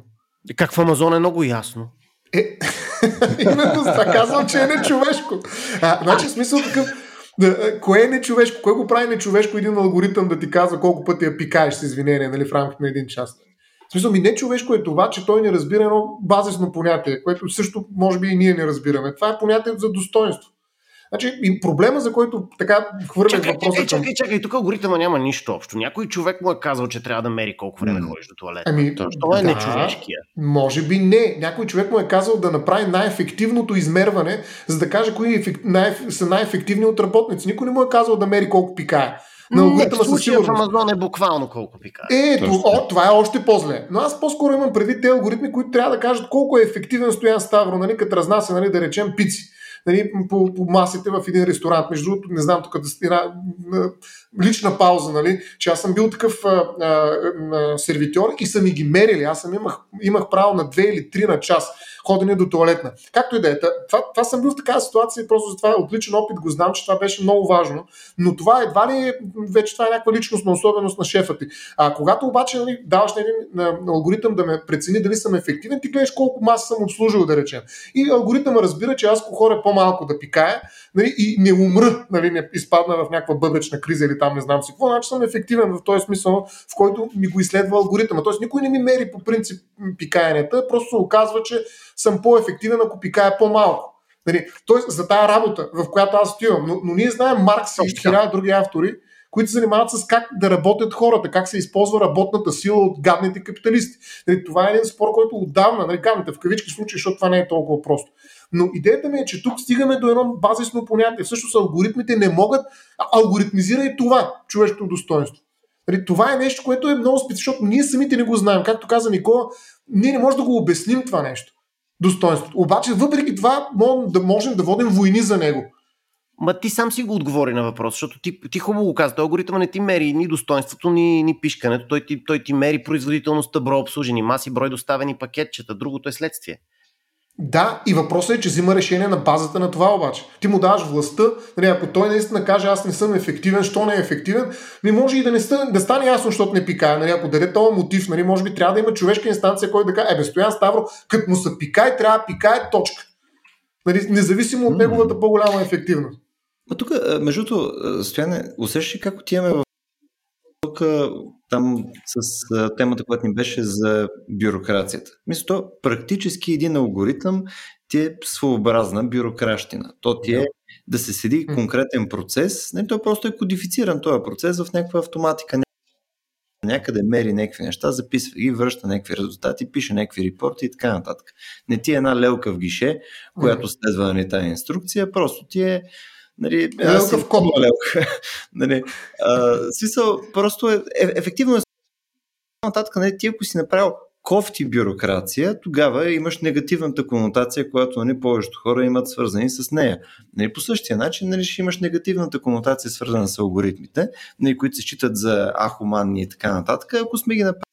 Как в Амазон е много ясно. Е, именно това казвам, че е нечовешко. А, значи смисъл такъв да, кое е нечовешко? Кое го прави нечовешко един алгоритъм да ти казва колко пъти я пикаеш с извинение нали, в рамките на един час? В смисъл ми нечовешко е това, че той не разбира едно базисно понятие, което също може би и ние не разбираме. Това е понятието за достоинство. Значи, и проблема, за който така хвърлях въпроса. Чакай, чакай, чакай, тук алгоритъма няма нищо общо. Някой човек му е казал, че трябва да мери колко време mm. ходиш до туалета. Ами, Това е да, нечовешкия. Може би не. Някой човек му е казал да направи най-ефективното измерване, за да каже кои ефект... най- са най-ефективни от работници. Никой не му е казал да мери колко пикае. На алгоритъма със сигурност. в Амазон е буквално колко пикае. Ето, о, това е още по-зле. Но аз по-скоро имам предвид тези алгоритми, които трябва да кажат колко е ефективен Стоян Ставро, нали, като разнася, нали, да речем, пици нали, по, по масите в един ресторант. Между другото, не знам тук да стира лична пауза, нали, че аз съм бил такъв а, а, а, сервитьор и са ми ги мерили. Аз съм имах, имах право на 2 или 3 на час ходене до туалетна. Както и да е. Това, това съм бил в такава ситуация, просто за това отличен опит, го знам, че това беше много важно. Но това едва ли вече това е някаква личностна особеност на шефа ти. А когато обаче нали, даваш на един на, на алгоритъм да ме прецени дали съм ефективен, ти гледаш колко маса съм обслужил, да речем. И алгоритъма разбира, че аз ако хора по-малко да пикая нали, и не умра, нали, не изпадна в някаква бъбречна криза или там не знам си какво, значи съм ефективен в този смисъл, в който ми го изследва алгоритъма. Тоест никой не ми мери по принцип пикаянията, просто се оказва, че съм по-ефективен, ако пикая по-малко. Нали, тоест за тази работа, в която аз отивам. Но, но ние знаем Маркс и хиляда други автори, които се занимават с как да работят хората, как се използва работната сила от гадните капиталисти. Нали, това е един спор, който отдавна, нали, гадните в кавички случаи, защото това не е толкова просто. Но идеята ми е, че тук стигаме до едно базисно понятие. Всъщност алгоритмите не могат, алгоритмизира и това, човешкото достоинство. Нали, това е нещо, което е много специфично, защото ние самите не го знаем. Както каза Никола, ние не можем да го обясним това нещо. Достоинството. Обаче, въпреки това, можем да, можем да водим войни за него. Ма ти сам си го отговори на въпрос, защото ти, ти хубаво го каза. Той алгоритъм не ти мери ни достоинството, ни, ни пишкането. Той ти, той ти мери производителността, брой обслужени маси, брой доставени пакетчета. Другото е следствие. Да, и въпросът е, че взима решение на базата на това обаче. Ти му даваш властта, нали, ако той наистина каже аз не съм ефективен, що не е ефективен, ми може и да, не стане, да стане ясно, защото не пикае. Нали, ако даде този мотив, нали, може би трябва да има човешка инстанция, който да каже, ебе, Стоян Ставро, като му се пикае, трябва да пикае точка. Нали, независимо от неговата по-голяма ефективност. А тук, между другото, Стояне, усещаш ли как отиваме в тук там с темата, която ни беше за бюрокрацията. Мисля, то практически един алгоритъм ти е своеобразна бюрокращина. То ти е да се седи конкретен процес, не, той просто е кодифициран този процес в някаква автоматика. Някъде мери някакви неща, записва ги, връща някакви резултати, пише някакви репорти и така нататък. Не ти е една лелка в гише, която следва на тази инструкция, просто ти е Нали, лелка в коп. Лелка. нали, а, смисъл, просто е, е ефективно е нататък, нали, ти ако си направил кофти бюрокрация, тогава имаш негативната конотация, която нали, повечето хора имат свързани с нея. Нали, по същия начин нали, ще имаш негативната конотация, свързана с алгоритмите, нали, които се считат за ахоманни и така нататък, ако сме ги направили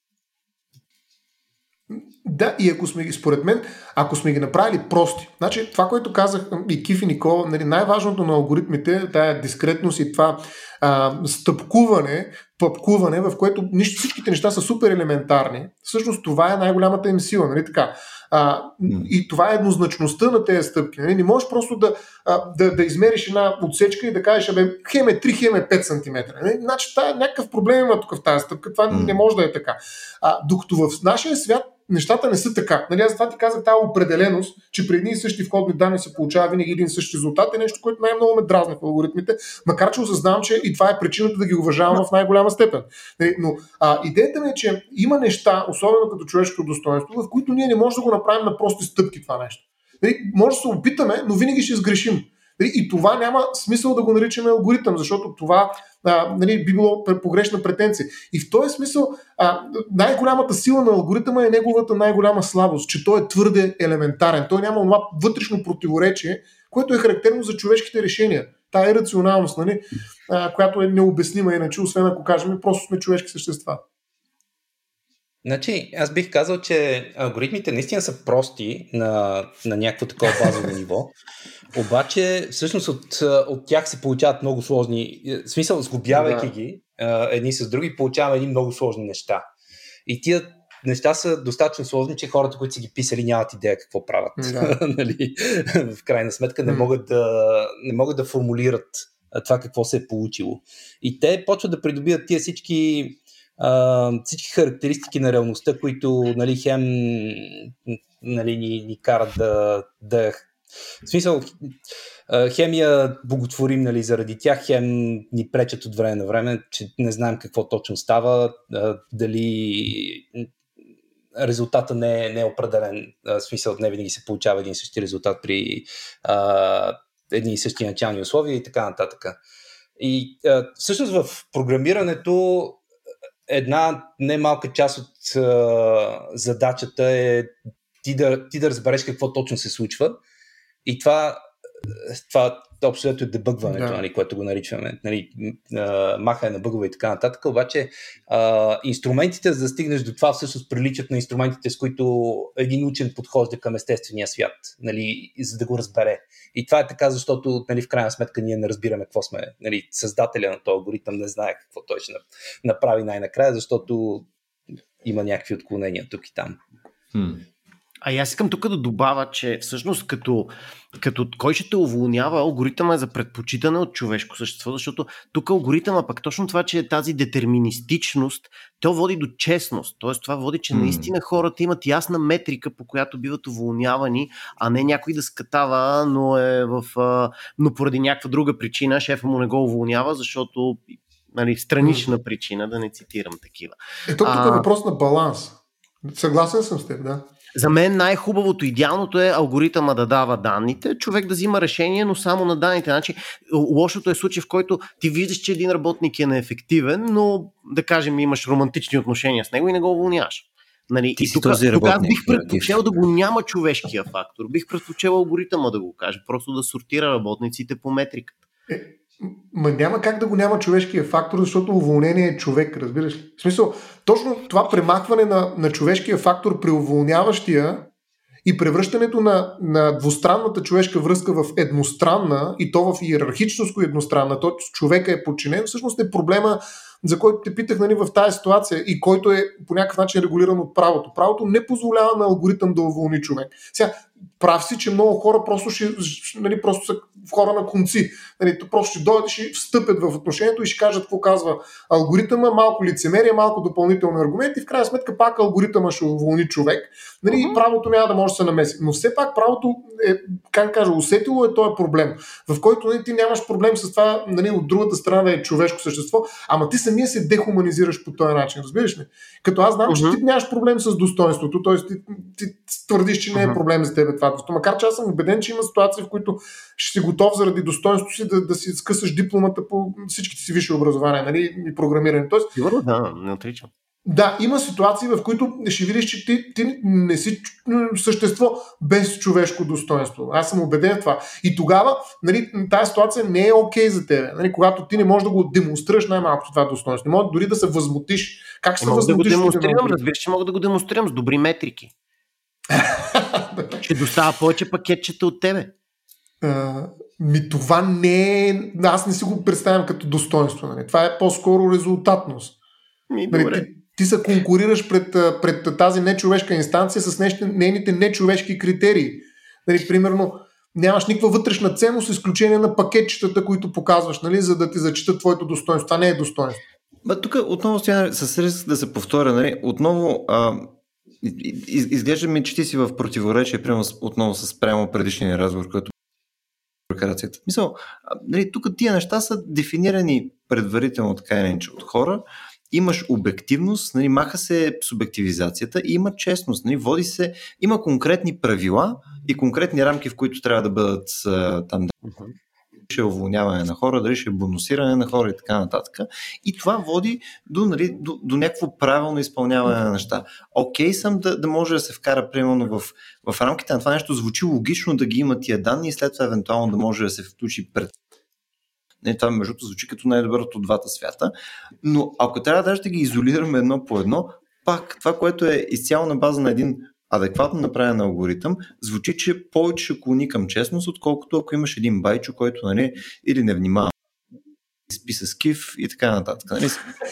Да, и ако сме ги, според мен, ако сме ги направили прости, значи това, което казах и Киф и Никола, нали, най-важното на алгоритмите, тая дискретност и това а, стъпкуване, пъпкуване, в което нищо, всичките неща са супер елементарни. Всъщност това е най-голямата им сила, нали така? А, и това е еднозначността на тези стъпки. Нали? Не можеш просто да, а, да, да измериш една отсечка и да кажеш, абе, хем е 3, хем е 5 см. Нали? Значи, тая, някакъв проблем има тук в тази стъпка. Това не може да е така. А, докато в нашия свят нещата не са така. Нали, аз това ти казах тази определеност, че при едни и същи входни данни се получава винаги един и същ резултат е нещо, което най-много ме дразни в алгоритмите, макар че осъзнавам, че и това е причината да ги уважавам в най-голяма степен. Нали, но а, идеята ми е, че има неща, особено като човешко достоинство, в които ние не можем да го направим на прости стъпки това нещо. Нали, може да се опитаме, но винаги ще сгрешим. Нали, и това няма смисъл да го наричаме алгоритъм, защото това а, нали, би било погрешна претенция. И в този смисъл а, най-голямата сила на алгоритъма е неговата най-голяма слабост, че той е твърде елементарен. Той няма това вътрешно противоречие, което е характерно за човешките решения. Тая е рационалност, нали, а, която е необяснима иначе, освен ако кажем, просто сме човешки същества. Значи, аз бих казал, че алгоритмите наистина са прости на, на някакво такова базово ниво, обаче всъщност от, от тях се получават много сложни, в смисъл сглобявайки да. ги едни с други, получаваме едни много сложни неща. И тия неща са достатъчно сложни, че хората, които си ги писали, нямат идея какво правят. Да. нали? В крайна сметка не могат, да, не могат да формулират това какво се е получило. И те почват да придобият тия всички всички характеристики на реалността, които нали, хем нали, ни, ни карат да, да в смисъл, хем боготворим нали, заради тях, хем ни пречат от време на време, че не знаем какво точно става, дали резултата не е, не е определен, в смисъл не винаги се получава един и същи резултат при а, едни и същи начални условия и така нататък. И а, всъщност в програмирането една немалка част от задачата е ти да, ти да разбереш какво точно се случва. И това, това общо е дебъгването, да. нали, което го наричаме, нали, махане на бъгове и така нататък, обаче а, инструментите, за да стигнеш до това, всъщност приличат на инструментите, с които един учен подхожда към естествения свят, нали, за да го разбере. И това е така, защото нали, в крайна сметка ние не разбираме какво сме. Нали, създателя на този алгоритъм не знае какво той ще направи най-накрая, защото има някакви отклонения тук и там. Hmm. А аз искам тук да добавя, че всъщност като, като кой ще те уволнява, алгоритъма е за предпочитане от човешко същество, защото тук алгоритъма пък точно това, че е тази детерминистичност, то води до честност. Тоест това води, че наистина хората имат ясна метрика, по която биват уволнявани, а не някой да скатава, но е в, но поради някаква друга причина шефа му не го уволнява, защото нали, странична причина, да не цитирам такива. Ето тук е въпрос на баланс. Съгласен съм с теб, да. За мен най-хубавото, идеалното е алгоритъма да дава данните, човек да взима решение, но само на данните. Значи, лошото е случай, в който ти виждаш, че един работник е неефективен, но да кажем имаш романтични отношения с него и не го уволняваш. Нали, Ти и тук, този тук аз бих предпочел да го няма човешкия фактор. Бих предпочел алгоритъма да го каже, просто да сортира работниците по метриката. Ма няма как да го няма човешкия фактор, защото уволнение е човек, разбираш ли? В смисъл, точно това премахване на, на човешкия фактор при уволняващия и превръщането на, на двустранната човешка връзка в едностранна и то в иерархичност едностранна, т.е. човека е подчинен, всъщност е проблема за който те питах нали, в тази ситуация и който е по някакъв начин регулиран от правото. Правото не позволява на алгоритъм да уволни човек. Сега, прав си, че много хора просто, ще, нали, просто са хора на конци. Нали, просто ще дойдат, ще встъпят в отношението и ще кажат какво казва алгоритъма, малко лицемерие, малко допълнителни аргументи. В крайна сметка пак алгоритъма ще уволни човек. Нали, uh-huh. И правото няма да може да се намеси. Но все пак правото е, как да кажа, усетило е този проблем, в който нали, ти нямаш проблем с това нали, от другата страна да е човешко същество, ама ти самия се дехуманизираш по този начин, разбираш ли? Като аз знам, uh-huh. че ти нямаш проблем с достоинството, т.е. Ти, ти, твърдиш, че не е проблем за теб това. Макар че аз съм убеден, че има ситуации, в които ще си готов заради достоинството си да, да си скъсаш дипломата по всичките си висши образования нали, и програмиране. Тоест, Сигурно, да, не отричам. Да, има ситуации, в които ще видиш, че ти, ти не си същество без човешко достоинство. Аз съм убеден в това. И тогава нали, тази ситуация не е окей okay за теб. Нали, когато ти не можеш да го демонстрираш най-малко това достоинство. Не можеш дори да се възмутиш. Как ще се възмутиш? Да го демонстрирам, разбираш, че мога да го демонстрирам с добри метрики. Ще достава повече пакетчета от тебе. А, ми това не е... Аз не си го представям като достоинство. Нали? Това е по-скоро резултатност. Ми, Нали, добре. ти, ти се конкурираш пред, пред тази нечовешка инстанция с нещо, нейните нечовешки критерии. Нали, примерно, нямаш никаква вътрешна ценност, с изключение на пакетчетата, които показваш, нали, за да ти зачитат твоето достоинство. Това не е достоинство. Ма тук отново стоя с риск да се повторя, нали? отново а, из, изглежда ми, че ти си в противоречие с- отново с прямо предишния разговор, който бюрокрацията. Мисъл, нали, тук тия неща са дефинирани предварително така или иначе от хора, имаш обективност, нали, маха се субективизацията и има честност, нали, води се, има конкретни правила и конкретни рамки, в които трябва да бъдат а, там. Ще е уволняване на хора, дали ще е бонусиране на хора и така нататък. И това води до, нали, до, до някакво правилно изпълняване на неща. Окей съм да, да може да се вкара примерно в, в рамките на това нещо, звучи логично да ги има тия данни и след това евентуално да може да се включи пред не, това между другото звучи като най-доброто от двата свята. Но ако трябва даже да ги изолираме едно по едно, пак това, което е изцяло на база на един адекватно направен алгоритъм, звучи, че повече ще клони към честност, отколкото ако имаш един байчо, който нали, или не внимава спи с кив и така нататък. Нали?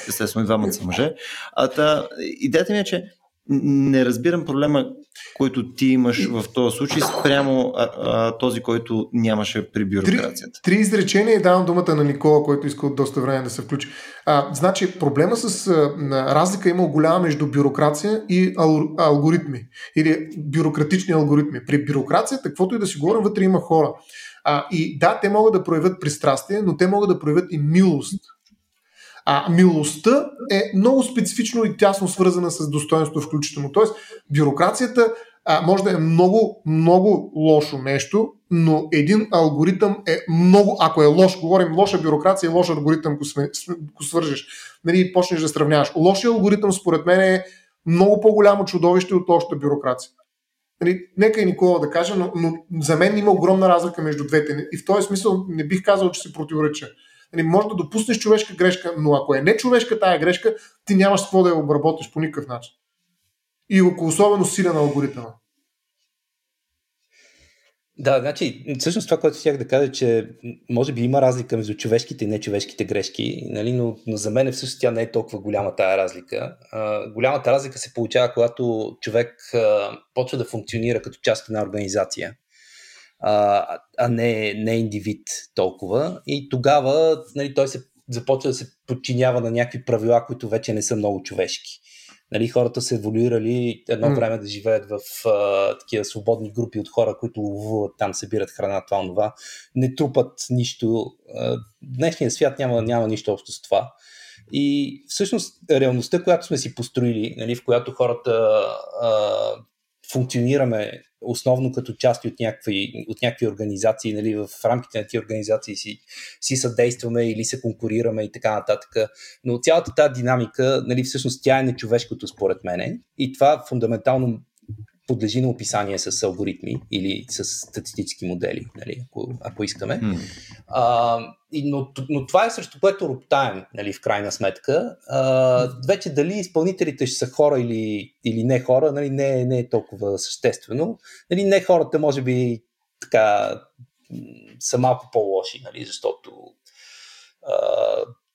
Естествено, и двамата са мъже. А та, идеята ми е, че не разбирам проблема, който ти имаш в този случай спрямо а, а, този, който нямаше при бюрокрацията. Три изречения и давам думата на Никола, който иска от доста време да се включи. А, значи, проблема с а, разлика има голяма между бюрокрация и ал, алгоритми. Или бюрократични алгоритми. При бюрокрацията, каквото и да си говорим, вътре има хора. А, и да, те могат да проявят пристрастие, но те могат да проявят и милост. А милостта е много специфично и тясно свързана с достоинство включително. Тоест, бюрокрацията а, може да е много, много лошо нещо, но един алгоритъм е много, ако е лош, говорим лоша бюрокрация и лош алгоритъм, ако свържеш нали, почнеш да сравняваш. Лошия алгоритъм, според мен, е много по-голямо чудовище от лошата бюрокрация. Нали, нека и Никола да каже, но, но за мен има огромна разлика между двете. И в този смисъл не бих казал, че се противореча. Нали, може да допуснеш човешка грешка, но ако е не човешка тая грешка, ти нямаш какво да я обработиш по никакъв начин. И ако особено силен алгоритъм. Да, значи, всъщност това, което щях да кажа, че може би има разлика между човешките и нечовешките грешки, нали, но, но за мен всъщност тя не е толкова голяма тая разлика. А, голямата разлика се получава, когато човек а, почва да функционира като част една организация, а, а не, не индивид толкова. И тогава нали, той се започва да се подчинява на някакви правила, които вече не са много човешки. Нали, хората са еволюирали едно М. време да живеят в а, такива свободни групи от хора, които ловуват там, събират храна, това, това. Не трупат нищо. А, днешният свят няма, няма нищо общо с това. И всъщност реалността, която сме си построили, нали, в която хората а, функционираме основно като части от някакви, от някакви организации, нали, в рамките на тези организации си, си съдействаме или се конкурираме и така нататък. Но цялата тази динамика, нали, всъщност тя е нечовешкото според мене и това фундаментално подлежи на описание с алгоритми или с статистически модели, нали, ако, ако искаме. М. А, но, но това е срещу което роптаем, нали, в крайна сметка. А, вече дали изпълнителите ще са хора или, или не хора, нали, не, е- не е толкова съществено. Нали, не хората, може би, така, са малко по-лоши, нали, защото а,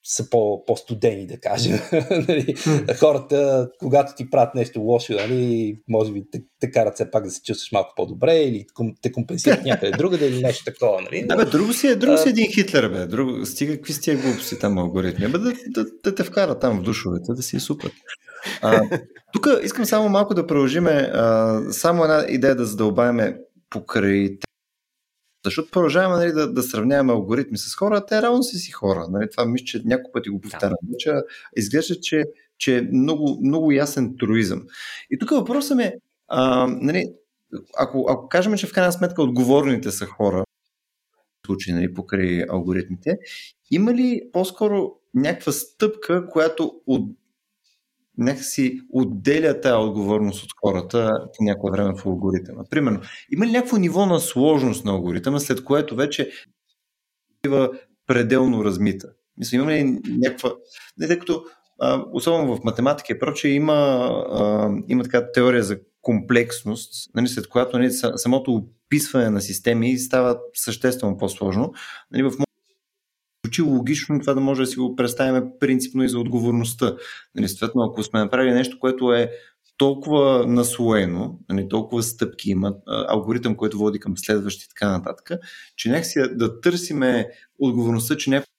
са по, по-студени, да кажем. нали, хората, когато ти правят нещо лошо, нали, може би те, те карат все пак да се чувстваш малко по-добре или те компенсират някъде другаде или нещо такова. Нали? Да, бе, друго си е, друго си е един Хитлер, бе. Друго, стига какви сте глупости там алгоритми. Бе, да, да, да, те вкара там в душовете, да си е супер. Тук искам само малко да продължиме, а, само една идея да задълбаваме покрай защото продължаваме нали, да, да сравняваме алгоритми с хора, те равно си си хора. Нали? Това мисля, че няколко пъти го повтарям. Вече изглежда, че, че е много, много ясен труизъм. И тук въпросът ми е, а, нали, ако, ако кажем, че в крайна сметка отговорните са хора, случай нали, покрай алгоритмите, има ли по-скоро някаква стъпка, която от, някакси отделя тази отговорност от хората по някое време в алгоритъма? Примерно, има ли някакво ниво на сложност на алгоритъма, след което вече бива пределно размита? Мисля, има ли някаква... Не, тъй като а, особено в математика и прочее, има, а, има така теория за комплексност, нали, след която нали, самото описване на системи става съществено по-сложно. Нали, в звучи логично това да може да си го представим принципно и за отговорността. Нали, съответно, ако сме направили нещо, което е толкова наслоено, нали, толкова стъпки има, алгоритъм, който води към следващи и така нататък, че някакси да търсиме отговорността, че някакви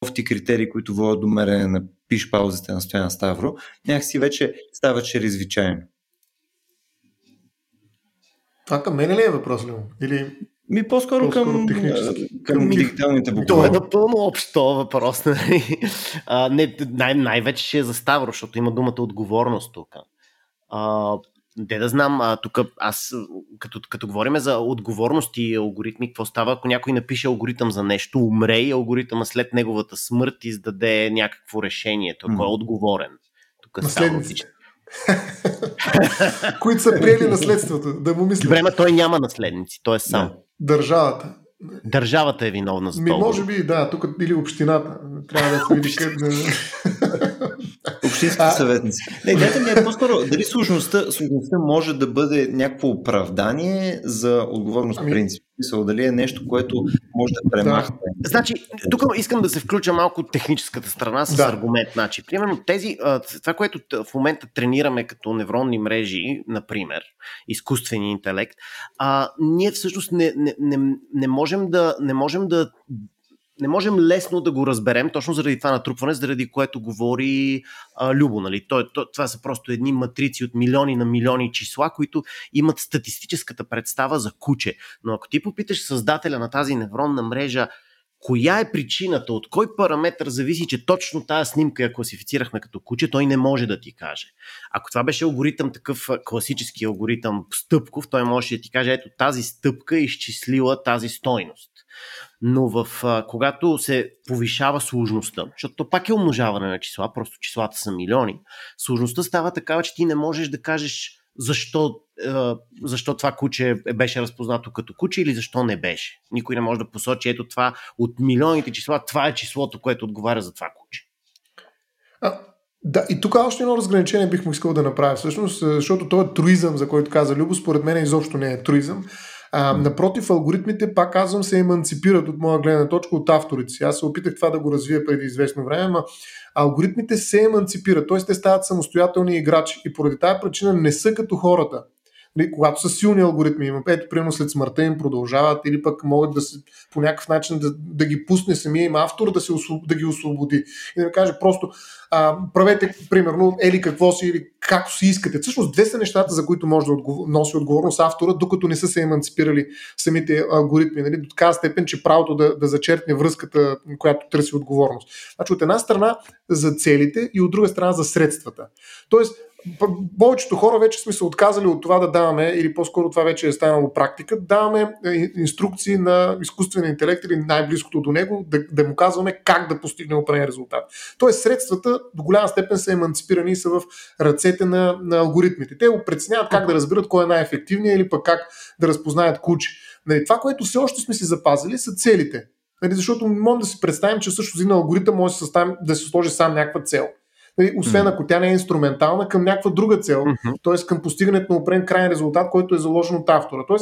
кофти критерии, които водят до мерене на пиш паузите на Стоян Ставро, някакси вече става чрезвичайно. Това към мен ли е въпрос, Лео? Или ми по-скоро, по-скоро към, към ми, дигиталните богове. Това е напълно общо въпрос. Нали? А, не, най- най-вече ще е за Ставро, защото има думата отговорност тук. А, де да знам, а, тук аз, като, като говорим за отговорност и алгоритми, какво става, ако някой напише алгоритъм за нещо, умре и алгоритъма след неговата смърт издаде някакво решение, той mm. е отговорен. Тук става Които са приели наследството, да му мисля. Време той няма наследници, той е сам. Да. Държавата. Държавата е виновна за това. Може би, да, тук или общината. Трябва да се види къде. Общинските а... съветници. Не, идеята ми е по-скоро дали сложността, сложността може да бъде някакво оправдание за отговорност ами... принцип. Дали е нещо, което може да премахне. Да. Значи, тук искам да се включа малко техническата страна с да. аргумент. Значи, примерно тези, това, което в момента тренираме като невронни мрежи, например, изкуствения интелект, а, ние всъщност не, не, не, не, можем да, не можем да не можем лесно да го разберем, точно заради това натрупване, заради което говори а, Любо. Нали? То, то, това са просто едни матрици от милиони на милиони числа, които имат статистическата представа за куче. Но ако ти попиташ създателя на тази невронна мрежа, коя е причината, от кой параметър зависи, че точно тази снимка я класифицирахме като куче, той не може да ти каже. Ако това беше алгоритъм, такъв класически алгоритъм стъпков, той може да ти каже, ето тази стъпка е изчислила тази стойност но в, когато се повишава сложността, защото то пак е умножаване на числа, просто числата са милиони, сложността става такава, че ти не можеш да кажеш защо, защо това куче беше разпознато като куче или защо не беше. Никой не може да посочи, ето това от милионите числа, това е числото, което отговаря за това куче. А, да, и тук още едно разграничение бих му искал да направя, всъщност, защото този е труизъм, за който каза Любо, според мен изобщо не е труизъм. А, напротив, алгоритмите, пак казвам, се еманципират от моя гледна точка от авторите. Аз се опитах това да го развия преди известно време, но алгоритмите се еманципират, т.е. те стават самостоятелни играчи и поради тази причина не са като хората. Нали, когато са силни алгоритми, има, ето, примерно след смъртта им продължават или пък могат да се, по някакъв начин да, да ги пусне самия им автор да, се, да ги освободи. И да каже просто а, правете, примерно, ели какво си или както си искате. Всъщност, две са нещата, за които може да отговор... носи отговорност автора, докато не са се еманципирали самите алгоритми. Нали? До така степен, че правото да, да зачерпне връзката, която търси отговорност. Значи, от една страна за целите и от друга страна за средствата. Тоест, повечето хора вече сме се отказали от това да даваме, или по-скоро това вече е станало практика, даваме е, инструкции на изкуствения интелект или най-близкото до него, да, да му казваме как да постигне определен резултат. Тоест средствата до голяма степен са еманципирани и са в ръцете на, на алгоритмите. Те го преценяват как да разберат кой е най-ефективният или пък как да разпознаят куче. Нали, това, което все още сме си запазили, са целите. Нали, защото можем да си представим, че също един алгоритъм може да се, да се сложи сам някаква цел. Нали, освен ако тя не е инструментална, към някаква друга цел, т.е. към постигането на определен крайен резултат, който е заложен от автора. Т.е.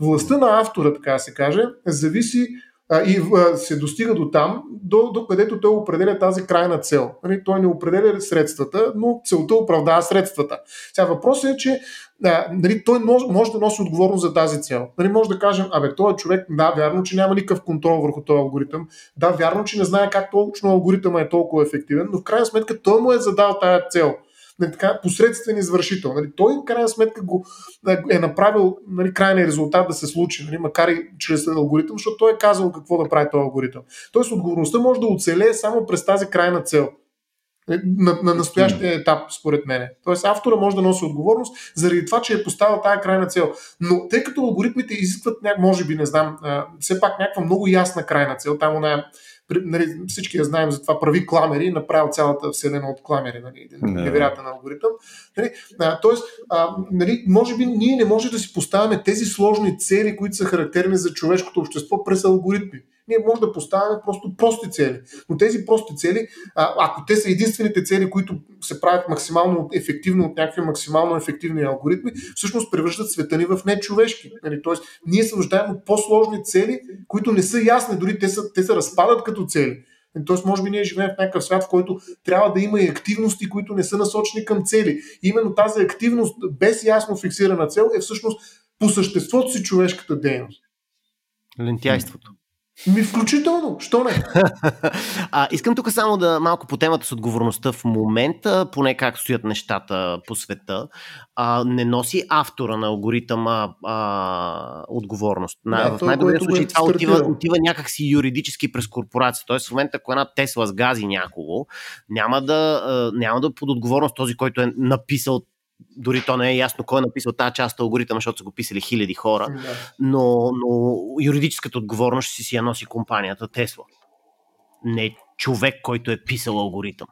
властта на автора, така да се каже, зависи а, и а, се достига до там, до, до където той определя тази крайна цел. Нали, той не определя средствата, но целта оправдава средствата. Сега въпросът е, че а, нали, той може, да носи отговорност за тази цел. Нали, може да кажем, абе, този човек, да, вярно, че няма никакъв контрол върху този алгоритъм, да, вярно, че не знае как точно алгоритъм е толкова ефективен, но в крайна сметка той му е задал тази цел нали, така, посредствен извършител. Нали, той в крайна сметка го е направил нали, крайния резултат да се случи, нали, макар и чрез алгоритъм, защото той е казал какво да прави този алгоритъм. Тоест отговорността може да оцелее само през тази крайна цел на, на настоящия етап, според мен. Тоест автора може да носи отговорност заради това, че е поставил тази крайна цел. Но тъй като алгоритмите изискват, може би, не знам, все пак някаква много ясна крайна цел, там она е нали, всички я знаем за това, прави кламери, направил цялата вселена от кламери, нали, един невероятен алгоритъм. Нали, а, тоест, а, нали, може би ние не можем да си поставяме тези сложни цели, които са характерни за човешкото общество през алгоритми. Ние може да поставяме просто прости цели. Но тези прости цели, а, ако те са единствените цели, които се правят максимално ефективно от някакви максимално ефективни алгоритми, всъщност превръщат света ни в нечовешки. Нали? Тоест, ние се нуждаем от по-сложни цели, които не са ясни, дори те, са, те се разпадат като цели. Тоест, може би ние живеем в някакъв свят, в който трябва да има и активности, които не са насочени към цели. И именно тази активност, без ясно фиксирана цел, е всъщност по съществото си човешката дейност. Лентяйството. Ми включително, що не? а, искам тук само да малко по темата с отговорността в момента, поне как стоят нещата по света. А, не носи автора на алгоритъма а, отговорност. На, Да, в най-добрия е случай това отива, отива някакси юридически през корпорация. Тоест в момента, ако една Тесла сгази някого, няма да, няма да под отговорност този, който е написал дори то не е ясно кой е написал тази част от алгоритъма, защото са го писали хиляди хора, Да. но, но юридическата отговорност си си я носи компанията Тесла. Не човек, който е писал алгоритъм.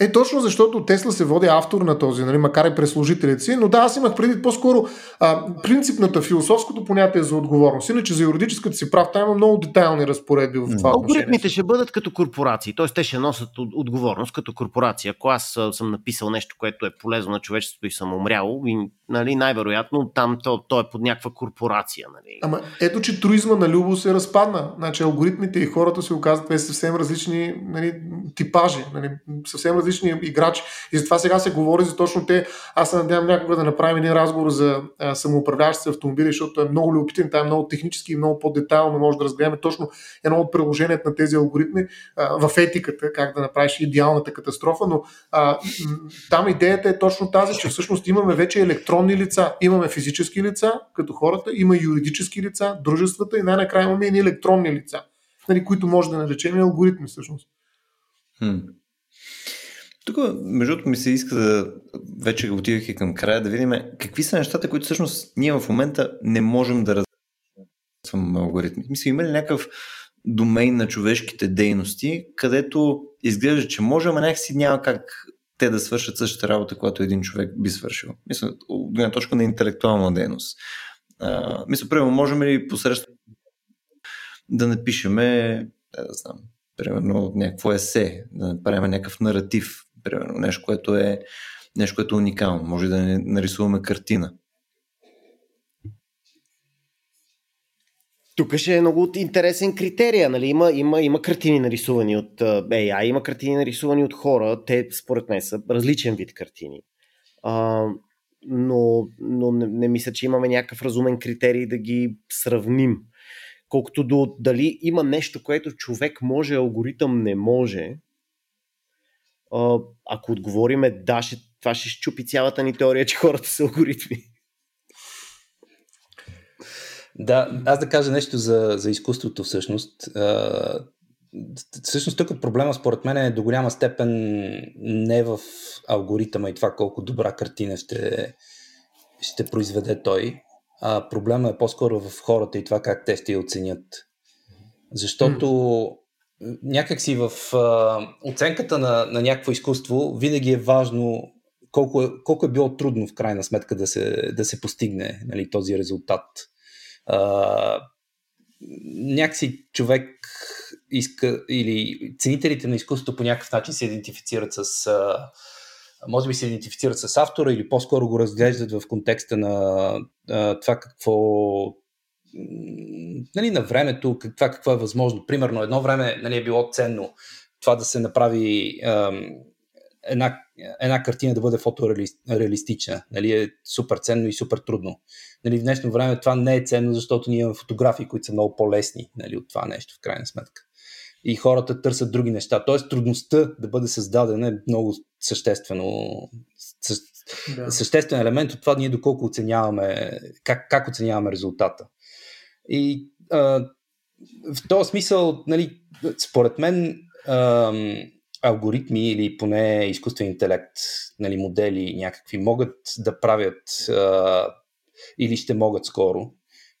Е, точно защото Тесла се води автор на този, нали, макар и през служителите си, но да, аз имах преди по-скоро а, принципната, философското понятие за отговорност. Иначе за юридическата си прав, там има много детайлни разпоредби в това. Алгоритмите ще бъдат като корпорации, т.е. те ще носят от- отговорност като корпорация. Ако аз съм написал нещо, което е полезно на човечеството и съм умрял, и, нали, най-вероятно там то, то е под някаква корпорация. Нали. Ама ето, че туризма на Любо се разпадна. Значи алгоритмите и хората се оказват съвсем различни нали, типажи, нали, съвсем различни играчи. И затова сега се говори за точно те. Аз се надявам някога да направим един разговор за самоуправляващи автомобили, защото е много любопитен, там е много технически и много по-детайлно може да разгледаме точно едно от приложенията на тези алгоритми а, в етиката, как да направиш идеалната катастрофа, но а, там идеята е точно тази, че всъщност имаме вече електронни лица, имаме физически лица, като хората, има юридически лица, дружествата и най-накрая имаме и електронни лица, нали, които може да наречем алгоритми всъщност. Хм. Тук, между другото, ми се иска да, вече отивайки към края, да видим какви са нещата, които всъщност ние в момента не можем да разработваме алгоритми. Мисля, има ли някакъв домейн на човешките дейности, където изглежда, че може, ама някакси няма как те да свършат същата работа, която един човек би свършил. Мисля, от гледна точка на интелектуална дейност. А, мисля, примерно, можем ли посредством да напишеме, да, да знам, примерно някакво есе, да направим някакъв наратив, примерно нещо, което е нещо, което е уникално. Може да нарисуваме картина. Тук ще е много интересен критерия. Нали? Има, има, има картини нарисувани от AI, има картини нарисувани от хора. Те, според мен, са различен вид картини. А, но но не, не мисля, че имаме някакъв разумен критерий да ги сравним. Колкото до дали има нещо, което човек може, алгоритъм не може, ако отговориме да, ще, това ще щупи цялата ни теория, че хората са алгоритми. Да, аз да кажа нещо за, за изкуството всъщност. Всъщност тук проблема според мен е до голяма степен не в алгоритъма и това колко добра картина ще, ще произведе той, а проблема е по-скоро в хората и това как те ще я оценят. Защото. Някакси в а, оценката на, на някакво изкуство винаги е важно колко е, колко е било трудно в крайна сметка да се, да се постигне нали, този резултат. А, някакси човек иска или ценителите на изкуството по някакъв начин се идентифицират с а, може би се идентифицират с автора или по-скоро го разглеждат в контекста на а, това какво нали, на времето, това какво е възможно. Примерно едно време нали, е било ценно това да се направи ам, една, една картина да бъде фотореалистична. Нали, е супер ценно и супер трудно. Нали, в днешно време това не е ценно, защото ние имаме фотографии, които са много по-лесни нали, от това нещо, в крайна сметка. И хората търсят други неща. Тоест трудността да бъде създадена е много съществено да. съществен елемент от това ние доколко оценяваме, как, как оценяваме резултата. И а, в този смисъл, нали, според мен, а, алгоритми или поне изкуствен интелект, нали, модели някакви могат да правят а, или ще могат скоро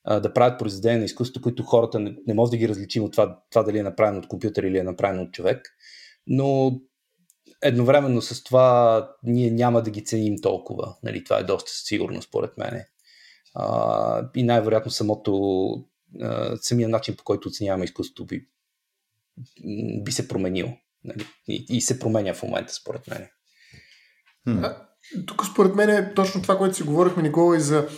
да правят произведения на изкуството, които хората не, не може да ги различим от това, това дали е направено от компютър или е направено от човек. Но едновременно с това ние няма да ги ценим толкова. Нали, това е доста сигурно според мен. А, и най-вероятно самото а, самия начин по който оценяваме изкуството би, би се променил. Нали? И, и се променя в момента, според мен. Тук според мен е точно това, което си говорихме, Никола, и за,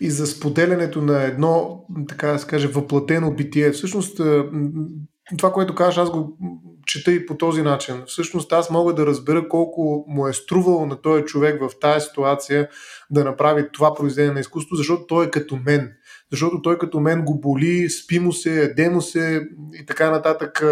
и за споделянето на едно, така да се каже, въплатено битие. Всъщност, това, което кажеш, аз го чета и по този начин. Всъщност аз мога да разбера колко му е струвало на този човек в тази ситуация да направи това произведение на изкуство, защото той е като мен защото той като мен го боли, спи му се, еде му се и така нататък,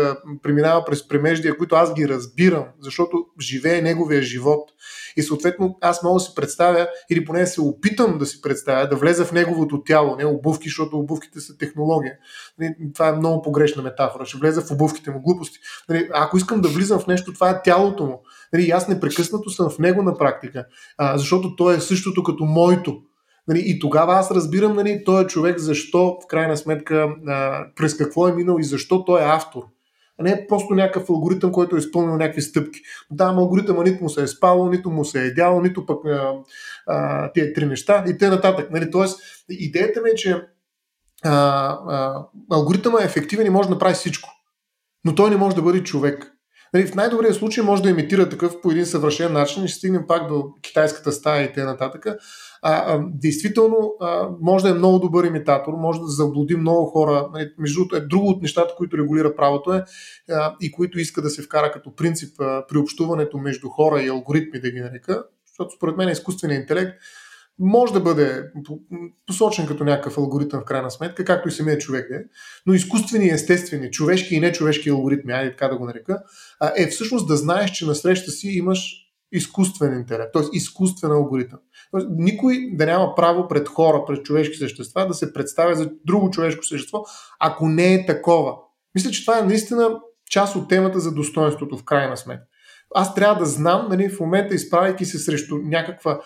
преминава през премеждия, които аз ги разбирам, защото живее неговия живот. И съответно аз мога да си представя, или поне се опитам да си представя, да влеза в неговото тяло, не обувки, защото обувките са технология. Нали, това е много погрешна метафора. Ще влеза в обувките му глупости. Нали, ако искам да влизам в нещо, това е тялото му. Нали, аз непрекъснато съм в него на практика, защото то е същото като моето. И тогава аз разбирам нали, този човек защо, в крайна сметка, през какво е минал и защо той е автор. А не е просто някакъв алгоритъм, който е изпълнил някакви стъпки. Да, алгоритъма нито му се е спало, нито му се е дяло, нито пък а, а, тия три неща и те нататък. Нали, тоест, идеята ми е, че а, а, алгоритъма е ефективен и може да направи всичко. Но той не може да бъде човек. Нали, в най-добрия случай може да имитира такъв по един съвършен начин и ще стигнем пак до китайската стая и т.н а, действително а, може да е много добър имитатор, може да заблуди много хора. Нали, между другото, е друго от нещата, които регулира правото е а, и които иска да се вкара като принцип а, при общуването между хора и алгоритми, да ги нарека, защото според мен изкуственият интелект може да бъде посочен като някакъв алгоритъм в крайна сметка, както и самият човек е, но изкуствени, естествени, човешки и нечовешки алгоритми, айде така да го нарека, е всъщност да знаеш, че на среща си имаш изкуствен интелект, т.е. изкуствен алгоритъм. Никой да няма право пред хора, пред човешки същества да се представя за друго човешко същество, ако не е такова. Мисля, че това е наистина част от темата за достоинството в крайна сметка. Аз трябва да знам, нали, в момента изправяйки се срещу някаква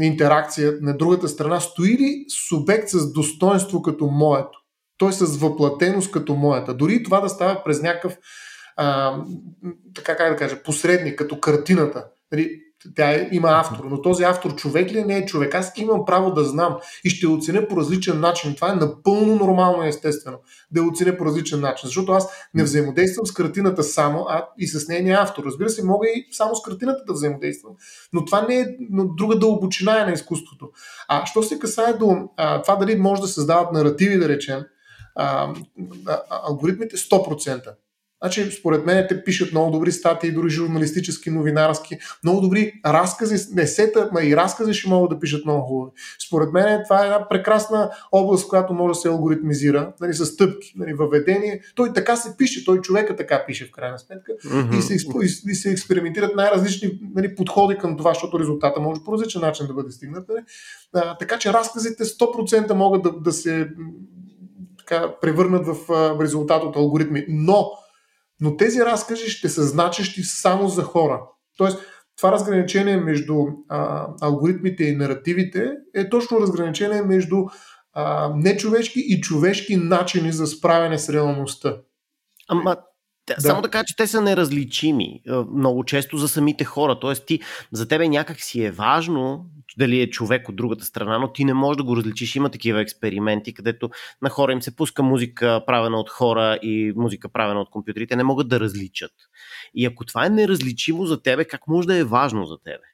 интеракция на другата страна, стои ли субект с достоинство като моето? Той с въплатеност като моята. Дори това да става през някакъв а, така как да кажа, посредник, като картината. Нали, тя има автор, но този автор човек ли е, не е човек? Аз имам право да знам и ще оценя по различен начин. Това е напълно нормално и естествено да я оценя по различен начин, защото аз не взаимодействам с картината само, а и с нейния автор. Разбира се, мога и само с картината да взаимодействам, но това не е друга дълбочина е на изкуството. А що се касае до а, това дали може да създават наративи, да речем, а, алгоритмите 100%. Значи, според мен те пишат много добри статии, дори журналистически, новинарски, много добри разкази, не сета, ма и разкази ще могат да пишат много хубави. Според мен това е една прекрасна област, която може да се алгоритмизира, нали, с стъпки, нали, въведение. Той така се пише, той човека така пише в крайна сметка mm-hmm. и, се, и се експериментират най-различни нали, подходи към това, защото резултата може по различен начин да бъде стигнат. Нали. А, така че разказите 100% могат да, да се така, превърнат в, в резултат от алгоритми. Но но тези разкази ще са значещи само за хора. Тоест, това разграничение между а, алгоритмите и наративите е точно разграничение между а, нечовешки и човешки начини за справяне с реалността. Ама да. Само да кажа, че те са неразличими много често за самите хора. Тоест, ти, за тебе някак си е важно дали е човек от другата страна, но ти не можеш да го различиш. Има такива експерименти, където на хора им се пуска музика правена от хора и музика правена от компютрите. Не могат да различат. И ако това е неразличимо за тебе, как може да е важно за тебе?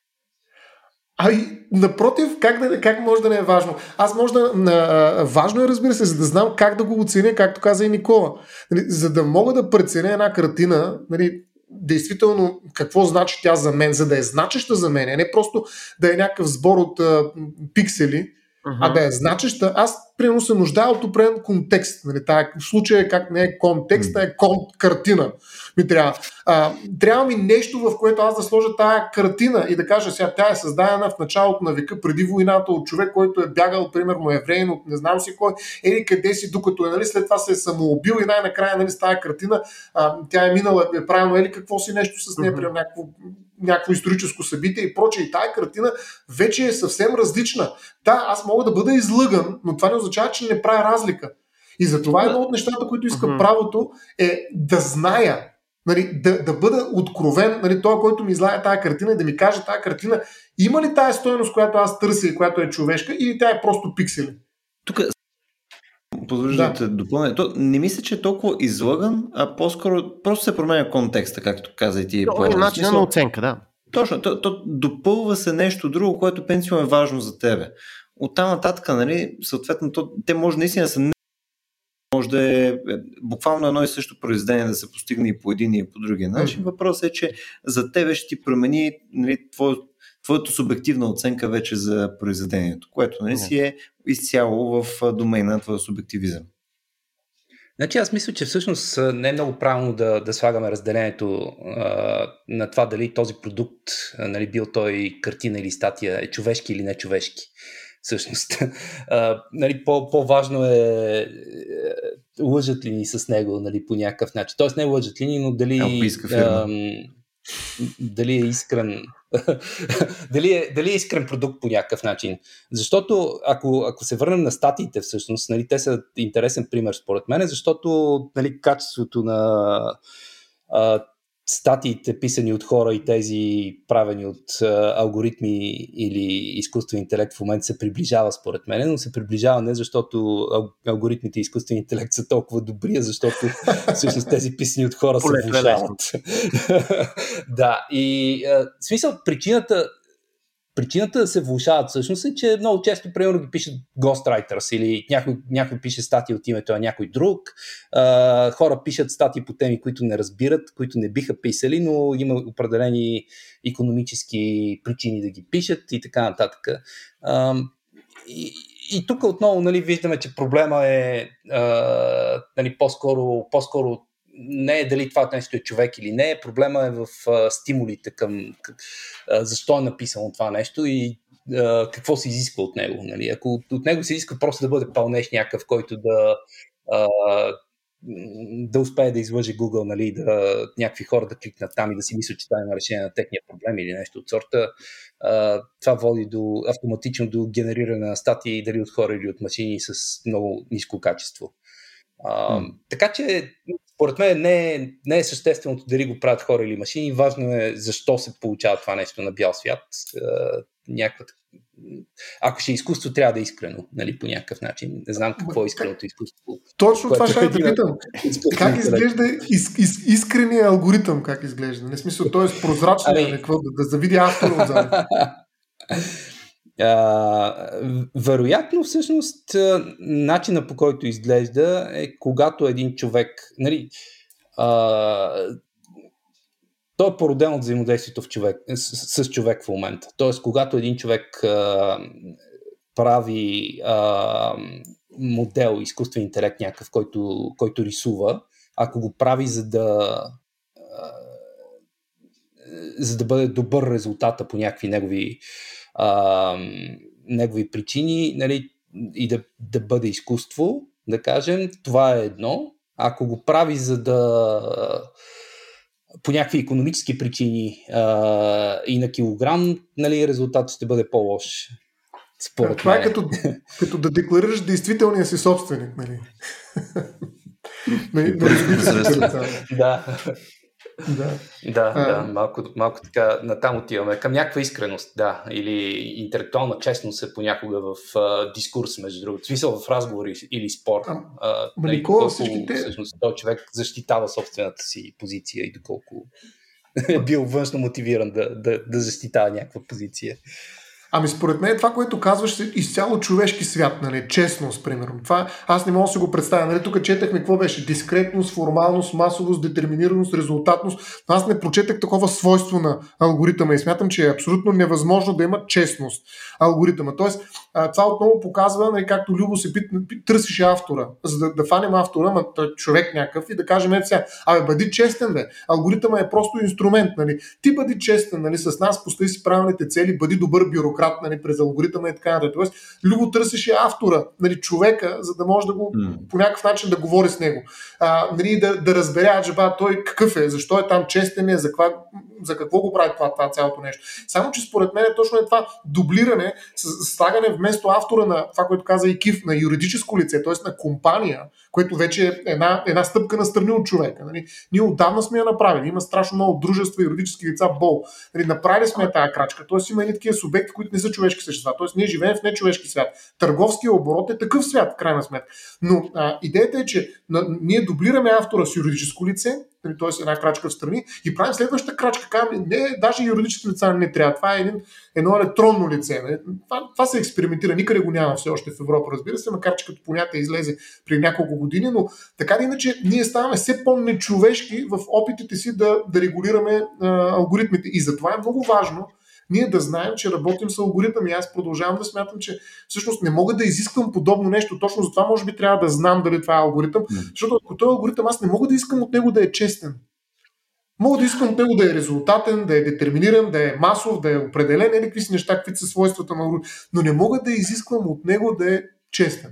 Ай, напротив, как, да, как може да не е важно? Аз може да. А, важно е, разбира се, за да знам как да го оценя, както каза и Никола. Нали, за да мога да преценя една картина, нали, действително какво значи тя за мен, за да е значеща за мен, а не просто да е някакъв сбор от а, пиксели, uh-huh. а да е значеща. Аз, примерно, се нуждая от определен контекст. Нали, тая, в случая как не е контекст, а е кон, картина ми трябва. А, трябва ми нещо, в което аз да сложа тая картина и да кажа сега, тя е създадена в началото на века, преди войната, от човек, който е бягал, примерно, евреин, от не знам си кой, или къде си, докато е, нали, след това се е самоубил и най-накрая, нали, с тая картина, а, тя е минала, е правилно, или какво си нещо с нея, mm-hmm. някакво някакво историческо събитие и прочее. И тая картина вече е съвсем различна. Да, аз мога да бъда излъган, но това не означава, че не правя разлика. И затова едно от нещата, които иска mm-hmm. правото е да зная нали, да, да бъда откровен, нали, това, който ми излага тази картина, да ми каже тази картина, има ли тази стоеност, която аз търся и която е човешка, или тя е просто пиксели? Тук само позволиш да. да те допълня. То, не мисля, че е толкова излъган, а по-скоро просто се променя контекста, както каза и ти. То е начинът на оценка, да. Точно, то, то допълва се нещо друго, което пенсио е важно за тебе. От там нататък, нали, съответно, то, те може наистина да са не може да е, е буквално едно и също произведение да се постигне и по един и по другия начин. Въпросът е, че за тебе ще ти промени нали, твое, твоята субективна оценка вече за произведението, което нали, си е изцяло в домейна на твоя субективизъм. Значи аз мисля, че всъщност не е много правилно да, да слагаме разделението а, на това дали този продукт, нали, бил той картина или статия, е човешки или не човешки. Всъщност, а, нали, по, по-важно е, е лъжат ли ни с него нали, по някакъв начин. Тоест не лъжат ли ни, но дали, а, дали е искрен дали, е, дали е искрен продукт по някакъв начин. Защото ако, ако се върнем на статиите всъщност, нали, те са интересен пример според мен, защото нали, качеството на а, статиите, писани от хора и тези правени от а, алгоритми или изкуствен интелект в момента се приближава според мен, но се приближава не защото алгоритмите и изкуствен интелект са толкова добри, а защото всъщност тези писани от хора се влушават. да, и а, смисъл, причината, Причината да се влушават всъщност е, че много често, примерно, ги пишат ghostwriters или някой, някой пише статии от името на някой друг. А, хора пишат статии по теми, които не разбират, които не биха писали, но има определени економически причини да ги пишат и така нататък. А, и, и тук отново нали, виждаме, че проблема е а, нали, по-скоро, по-скоро не е дали това нещо е човек или не, проблема е в а, стимулите към а, защо е написано това нещо и а, какво се изисква от него. Нали? Ако от, него се изисква просто да бъде пълнеш някакъв, който да а, да успее да излъже Google, нали, да някакви хора да кликнат там и да си мислят, че това е на решение на техния проблем или нещо от сорта. А, това води до автоматично до генериране на статии дали от хора или от машини с много ниско качество. А, mm. Така че според мен не е, не е същественото дали го правят хора или машини, важно е защо се получава това нещо на бял свят. някаква, ако ще е изкуство, трябва да е искрено, нали, по някакъв начин. Не знам какво е искреното изкуство. Точно това ще да питам. Как изглежда из, из, искрения алгоритъм, как изглежда? Не смисъл, т.е. прозрачно ами... какво, да, да завиди автора отзад. Вероятно, всъщност, начина по който изглежда е когато един човек, нали, uh, той е породен от взаимодействието в човек, с, с човек в момента. Тоест, когато един човек uh, прави uh, модел, изкуствен интелект някакъв, който, който рисува, ако го прави за да за да бъде добър резултата по някакви негови а, негови причини нали, и да, да бъде изкуство, да кажем, това е едно. Ако го прави за да по някакви економически причини а, и на килограм, нали, резултатът ще бъде по-лош. Според това е като, като да декларираш действителния си собственик. Нали? нали, да. Да, да, а... да малко, малко така натам отиваме. Към някаква искреност, да, или интелектуална честност е понякога в а, дискурс, между другото. Смисъл в разговори или спор. А, а, нали, Никола, всичките... всъщност този човек защитава собствената си позиция и доколко е бил външно мотивиран да, да, да защитава някаква позиция. Ами според мен това, което казваш, е изцяло човешки свят, нали? честност, примерно. Това аз не мога да се го представя. Нали? Тук четахме какво беше дискретност, формалност, масовост, детерминираност, резултатност. Но аз не прочетах такова свойство на алгоритъма и смятам, че е абсолютно невъзможно да има честност алгоритъма. Тоест, това отново показва, нали, както Любо се пит, търсише автора, за да, да фанем автора, ма, човек някакъв и да кажем, ето сега, абе, бъди честен, бе. Алгоритъма е просто инструмент, нали. Ти бъди честен, нали, с нас, постави си правилните цели, бъди добър бюрократ, нали, през алгоритъма и така нататък. Тоест, Любо търсише автора, нали, човека, за да може да го mm. по някакъв начин да говори с него. А, нали, да, да разбере, че ба, той какъв е, защо е там честен е, за, каква, за какво го прави това, това цялото нещо. Само, че според мен точно е това дублиране, слагане вместо автора на това, което каза и Кив, на юридическо лице, т.е. на компания, което вече е една, една стъпка на страни от човека. Нали? Ние отдавна сме я направили. Има страшно много дружества и юридически лица бол. Нали? Направили сме тази крачка. Тоест има едни такива субекти, които не са човешки същества. Тоест ние живеем в нечовешки свят. Търговския оборот е такъв свят, в крайна сметка. Но а, идеята е, че на, ние дублираме автора с юридическо лице, нали, т.е. една крачка в страни, и правим следващата крачка. Казваме, не, даже юридически лица не трябва. Това е един, едно електронно лице. Нали. Това, това се експериментира, никъде го няма все още в Европа, разбира се, макар че като понятие излезе при няколко години, но така или иначе ние ставаме все по-нечовешки в опитите си да, да регулираме а, алгоритмите. И затова е много важно ние да знаем, че работим с алгоритъм и аз продължавам да смятам, че всъщност не мога да изисквам подобно нещо. Точно за това може би трябва да знам дали това е алгоритъм, защото ако този алгоритъм аз не мога да искам от него да е честен. Мога да искам от него да е резултатен, да е детерминиран, да е масов, да е определен, или какви си неща, какви са свойствата на алгоритъм, но не мога да изисквам от него да е честен.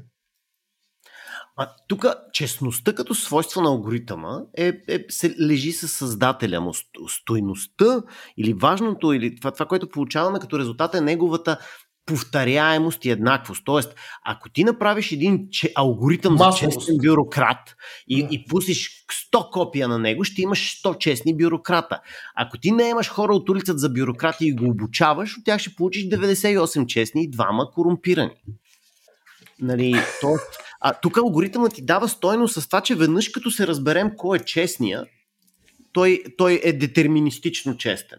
А тук честността като свойство на алгоритъма е, е, се лежи със създателя му. Стойността или важното, или това, това, което получаваме като резултат е неговата повторяемост и еднаквост. Тоест, ако ти направиш един че, алгоритъм Масовост. за честен бюрократ и, да. и пустиш 100 копия на него, ще имаш 100 честни бюрократа. Ако ти не имаш хора от улицата за бюрократи и го обучаваш, от тях ще получиш 98 честни и двама корумпирани. Нали, тоест, а тук алгоритъмът ти дава стойност с това, че веднъж като се разберем кой е честния, той, той е детерминистично честен.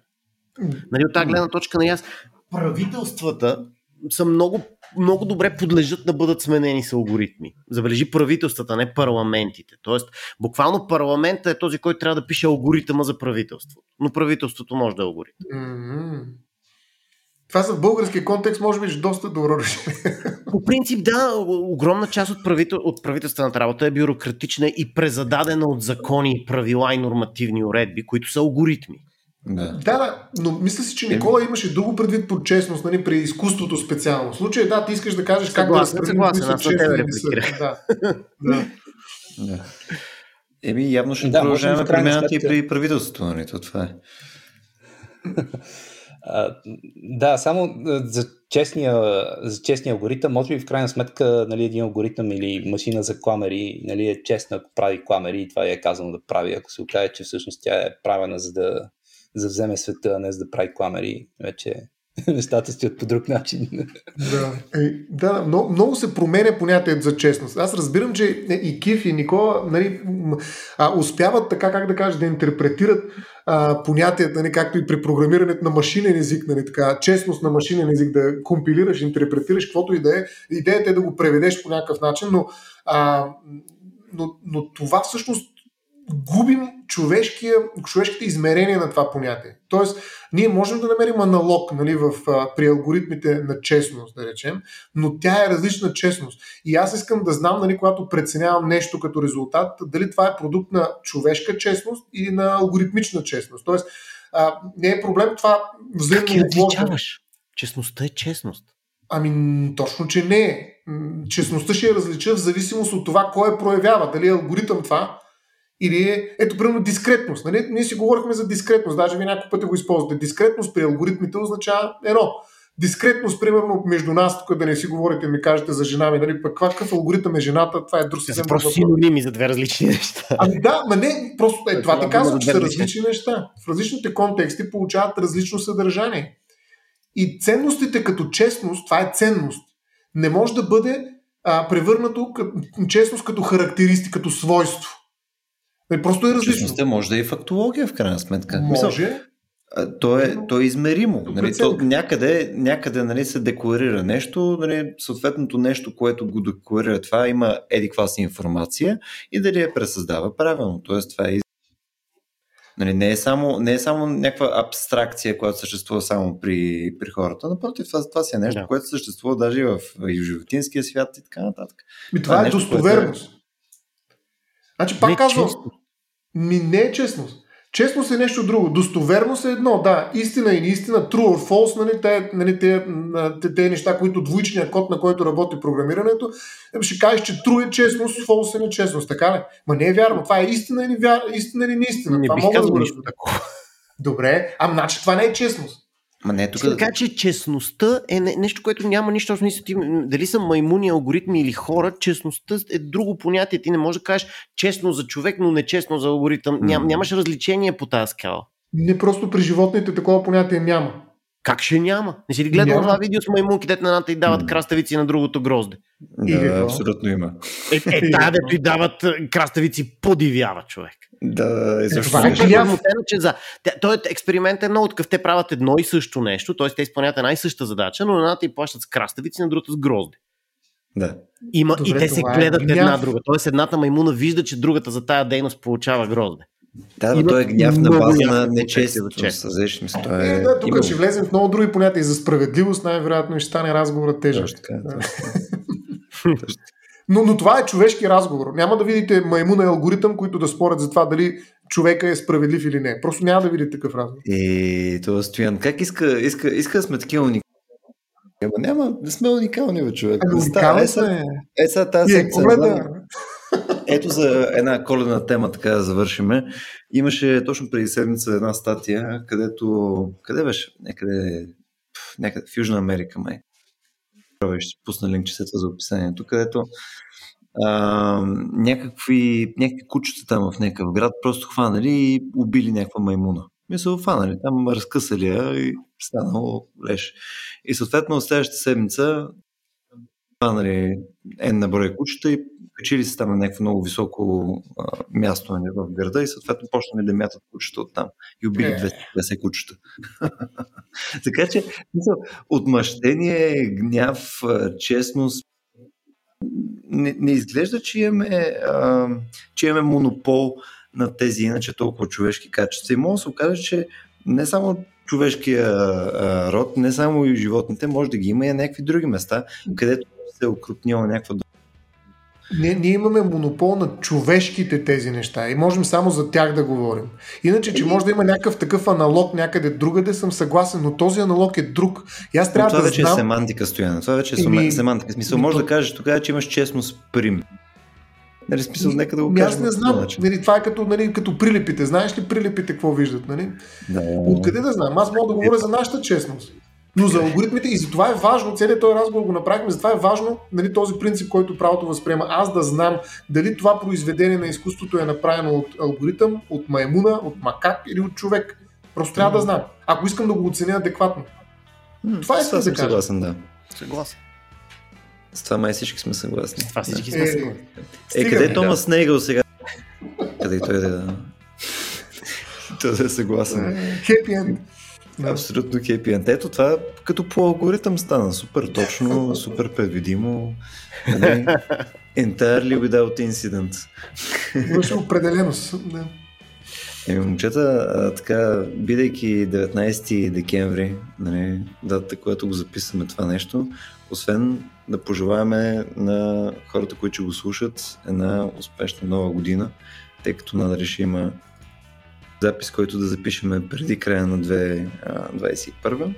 Нали, от тази гледна точка на яс, правителствата са много, много добре подлежат да бъдат сменени с алгоритми. Забележи правителствата, не парламентите. Тоест, буквално парламентът е този, който трябва да пише алгоритъма за правителство. Но правителството може да е алгоритъм. Mm-hmm. Това за български контекст може би е доста добро решение. По принцип, да, огромна част от, правител, от правителствената работа е бюрократична и презададена от закони, правила и нормативни уредби, които са алгоритми. Да. да, да, но мисля си, че Никола имаше друго предвид по честност, нали, при изкуството специално. В случай, да, ти искаш да кажеш как да разпределим кои са честни да. да. да. Еми, явно ще да, продължаваме промяната и при правителството, нали? Това е. да, само за честния, за честния алгоритъм, може би в крайна сметка нали, един алгоритъм или машина за кламери нали, е честна, ако прави кламери и това е казано да прави. Ако се окаже, че всъщност тя е правена за да, вземе света, а не за да прави кламери, вече нещата стоят по друг начин. Да, е, да много, много се променя понятието за честност. Аз разбирам, че и Киф и Никола нали, а, успяват така, как да кажа, да интерпретират а, понятията, нали, както и при програмирането на машинен език, нали, така, честност на машинен език, да компилираш, интерпретираш, каквото и да е. Идеята е да го преведеш по някакъв начин, но, а, но, но това всъщност губим човешкия, човешките измерения на това понятие. Тоест, ние можем да намерим аналог нали, в, при алгоритмите на честност, да речем, но тя е различна честност. И аз искам да знам, нали, когато преценявам нещо като резултат, дали това е продукт на човешка честност или на алгоритмична честност. Тоест, а, не е проблем това взаимно. Как я различаваш? Честността е честност. Ами, точно, че не е. Честността ще я различа в зависимост от това, кой я проявява. Дали е алгоритъм това, или е, ето, примерно, дискретност. Нали? Ние си говорихме за дискретност, даже ви няколко пъти го използвате. Дискретност при алгоритмите означава едно. Дискретност, примерно, между нас, тук да не си говорите, ми кажете за жена ми, нали, пък какъв алгоритъм е жената, това е друг съвсем. Просто синоними за две различни неща. Ами да, ма не, просто е, това ти казвам, че са различни неща. В различните контексти получават различно съдържание. И ценностите като честност, това е ценност, не може да бъде а, превърнато като, честност като характеристика, като свойство. Е, просто е различно. Честността може да е фактология, в крайна сметка. Може. Мисъл, то е, то е измеримо. Нали, то някъде някъде нали, се декларира нещо, нали, съответното нещо, което го декларира това, има еди си информация и дали я пресъздава правилно. Тоест, това е Нали, не, е само, не е само някаква абстракция, която съществува само при, при хората. Напротив, това, това си е нещо, yeah. което съществува даже и в, и в животинския свят и така нататък. Ми, това, това е, е достоверност. Което... Значи, пак казвам, ми не е честност. Честност е нещо друго. Достоверност е едно, да. Истина и неистина, true or false, нали, те, нали, те, те, те неща, които двоичният код, на който работи програмирането, ще кажеш, че true е честност, false е нечестност, така ли? Ма не е вярно. Това е истина или, вяр... истина или неистина. Не това бих казал да нищо такова. Добре, а значи това не е честност. Ма не, тук... Така че честността е нещо, което няма нищо общо. Ти, дали са маймуни, алгоритми или хора, честността е друго понятие. Ти не можеш да кажеш честно за човек, но не честно за алгоритъм. Ням, нямаш различение по тази скала. Не просто при животните такова понятие няма. Как ще няма? Не си ли гледал това видео с маймунки, дете на едната и дават краставици на другото грозде? Да, да абсолютно има. Е, е тая, дето и дават краставици, подивява човек. Да, е също. Това е че за... Той експеримент е много такъв. Те правят едно и също нещо, т.е. те изпълняват една и съща задача, но на едната и плащат с краставици, на другата с грозде. Да. Има, Добре, и те се гледат е една друга. Тоест едната маймуна вижда, че другата за тая дейност получава грозде. Да, но той е гняв на база на нечестност. Той е... е, да, тук ще влезем в много други понятия. И за справедливост най-вероятно ще стане разговорът тежък. Точно така. но, но това е човешки разговор. Няма да видите маймуна и алгоритъм, които да спорят за това дали човека е справедлив или не. Просто няма да видите такъв разговор. И това Стоян, как иска, иска, иска да сме такива уникални? Ама няма, не сме уникални, бе, човек. Ами, уникални сме. Е, сега тази седмица. Ето за една коледна тема, така да завършиме. Имаше точно преди седмица една статия, където... Къде беше? Някъде... Някъде в Южна Америка, май. Ще пусна линк, че след това за описанието, където а, някакви, някакви кучета там в някакъв град просто хванали и убили някаква маймуна. Мисля, хванали, там разкъсали я и станало леш. И съответно следващата седмица хванали N на брой кучета и качили се там на някакво много високо а, място нали, в града и съответно почнали да мятат кучета от там и убили 250 е. кучета. така че, отмъщение, гняв, честност, не, не изглежда, че имаме, а, че имаме монопол на тези иначе толкова човешки качества. И може да се окаже, че не само човешкия а, род, не само и животните, може да ги има и на някакви други места, където се е окрупнила някаква ние, ние имаме монопол на човешките тези неща и можем само за тях да говорим. Иначе, че може да има някакъв такъв аналог някъде другаде, съм съгласен, но този аналог е друг. И аз трябва това да вече знам... е семантика, Стояна. Това вече е Ими... семантика. Смисъл, може да кажеш тогава, че имаш честност прим. Нали, смисъл, нека да го кажем. Аз не знам. Нали, това е като, нали, като прилепите. Знаеш ли прилепите какво виждат? Нали? Да. Откъде да знам? Аз мога да говоря за нашата честност. Но за алгоритмите и за това е важно, целият този разговор го направихме, затова е важно нали, този принцип, който правото възприема, аз да знам дали това произведение на изкуството е направено от алгоритъм, от маймуна, от макак или от човек. Просто трябва да знам, ако искам да го оценя адекватно. Това е съм да съгласен, да. Съгласен. С това май всички сме съгласни. С това всички сме съгласни. Е, е къде е Томас да. Нейгъл сега? къде той да... той да е съгласен. Хепи енд. Абсолютно end. Ето това като по алгоритъм стана супер точно, супер предвидимо. Нали? Entirely without incident. Имаше определеност. Да. Еми, момчета, така, бидейки 19 декември, нали, датата, която го записваме това нещо, освен да пожелаваме на хората, които го слушат, една успешна нова година, тъй като надали ще има запис, който да запишеме преди края на 2021.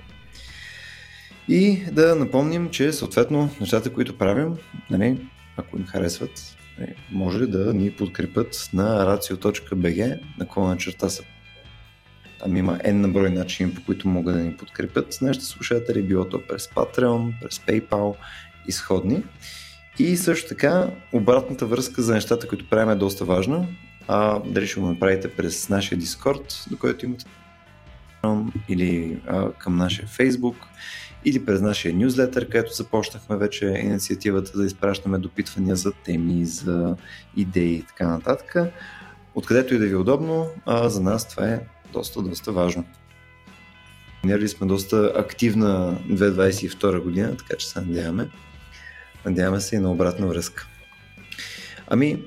И да напомним, че съответно нещата, които правим, нали, ако им харесват, нали, може да ни подкрепят на racio.bg на клона черта са. Там има N на брой начини, по които могат да ни подкрепят нашите слушатели, било то през Patreon, през PayPal и сходни. И също така, обратната връзка за нещата, които правим е доста важна а, дали ще го направите през нашия Discord, до който имате или а, към нашия Facebook, или през нашия нюзлетър, където започнахме вече инициативата да изпращаме допитвания за теми, за идеи и така нататък. Откъдето и да ви е удобно, а за нас това е доста, доста важно. Планирали сме доста активна 2022 година, така че се надяваме. Надяваме се и на обратна връзка. Ами,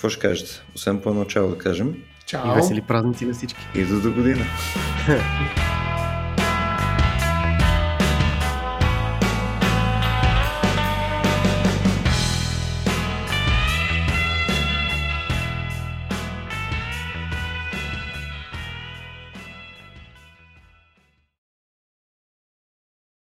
какво ще кажете? Освен по начало да кажем. Чао! И весели празници на всички. И до до година.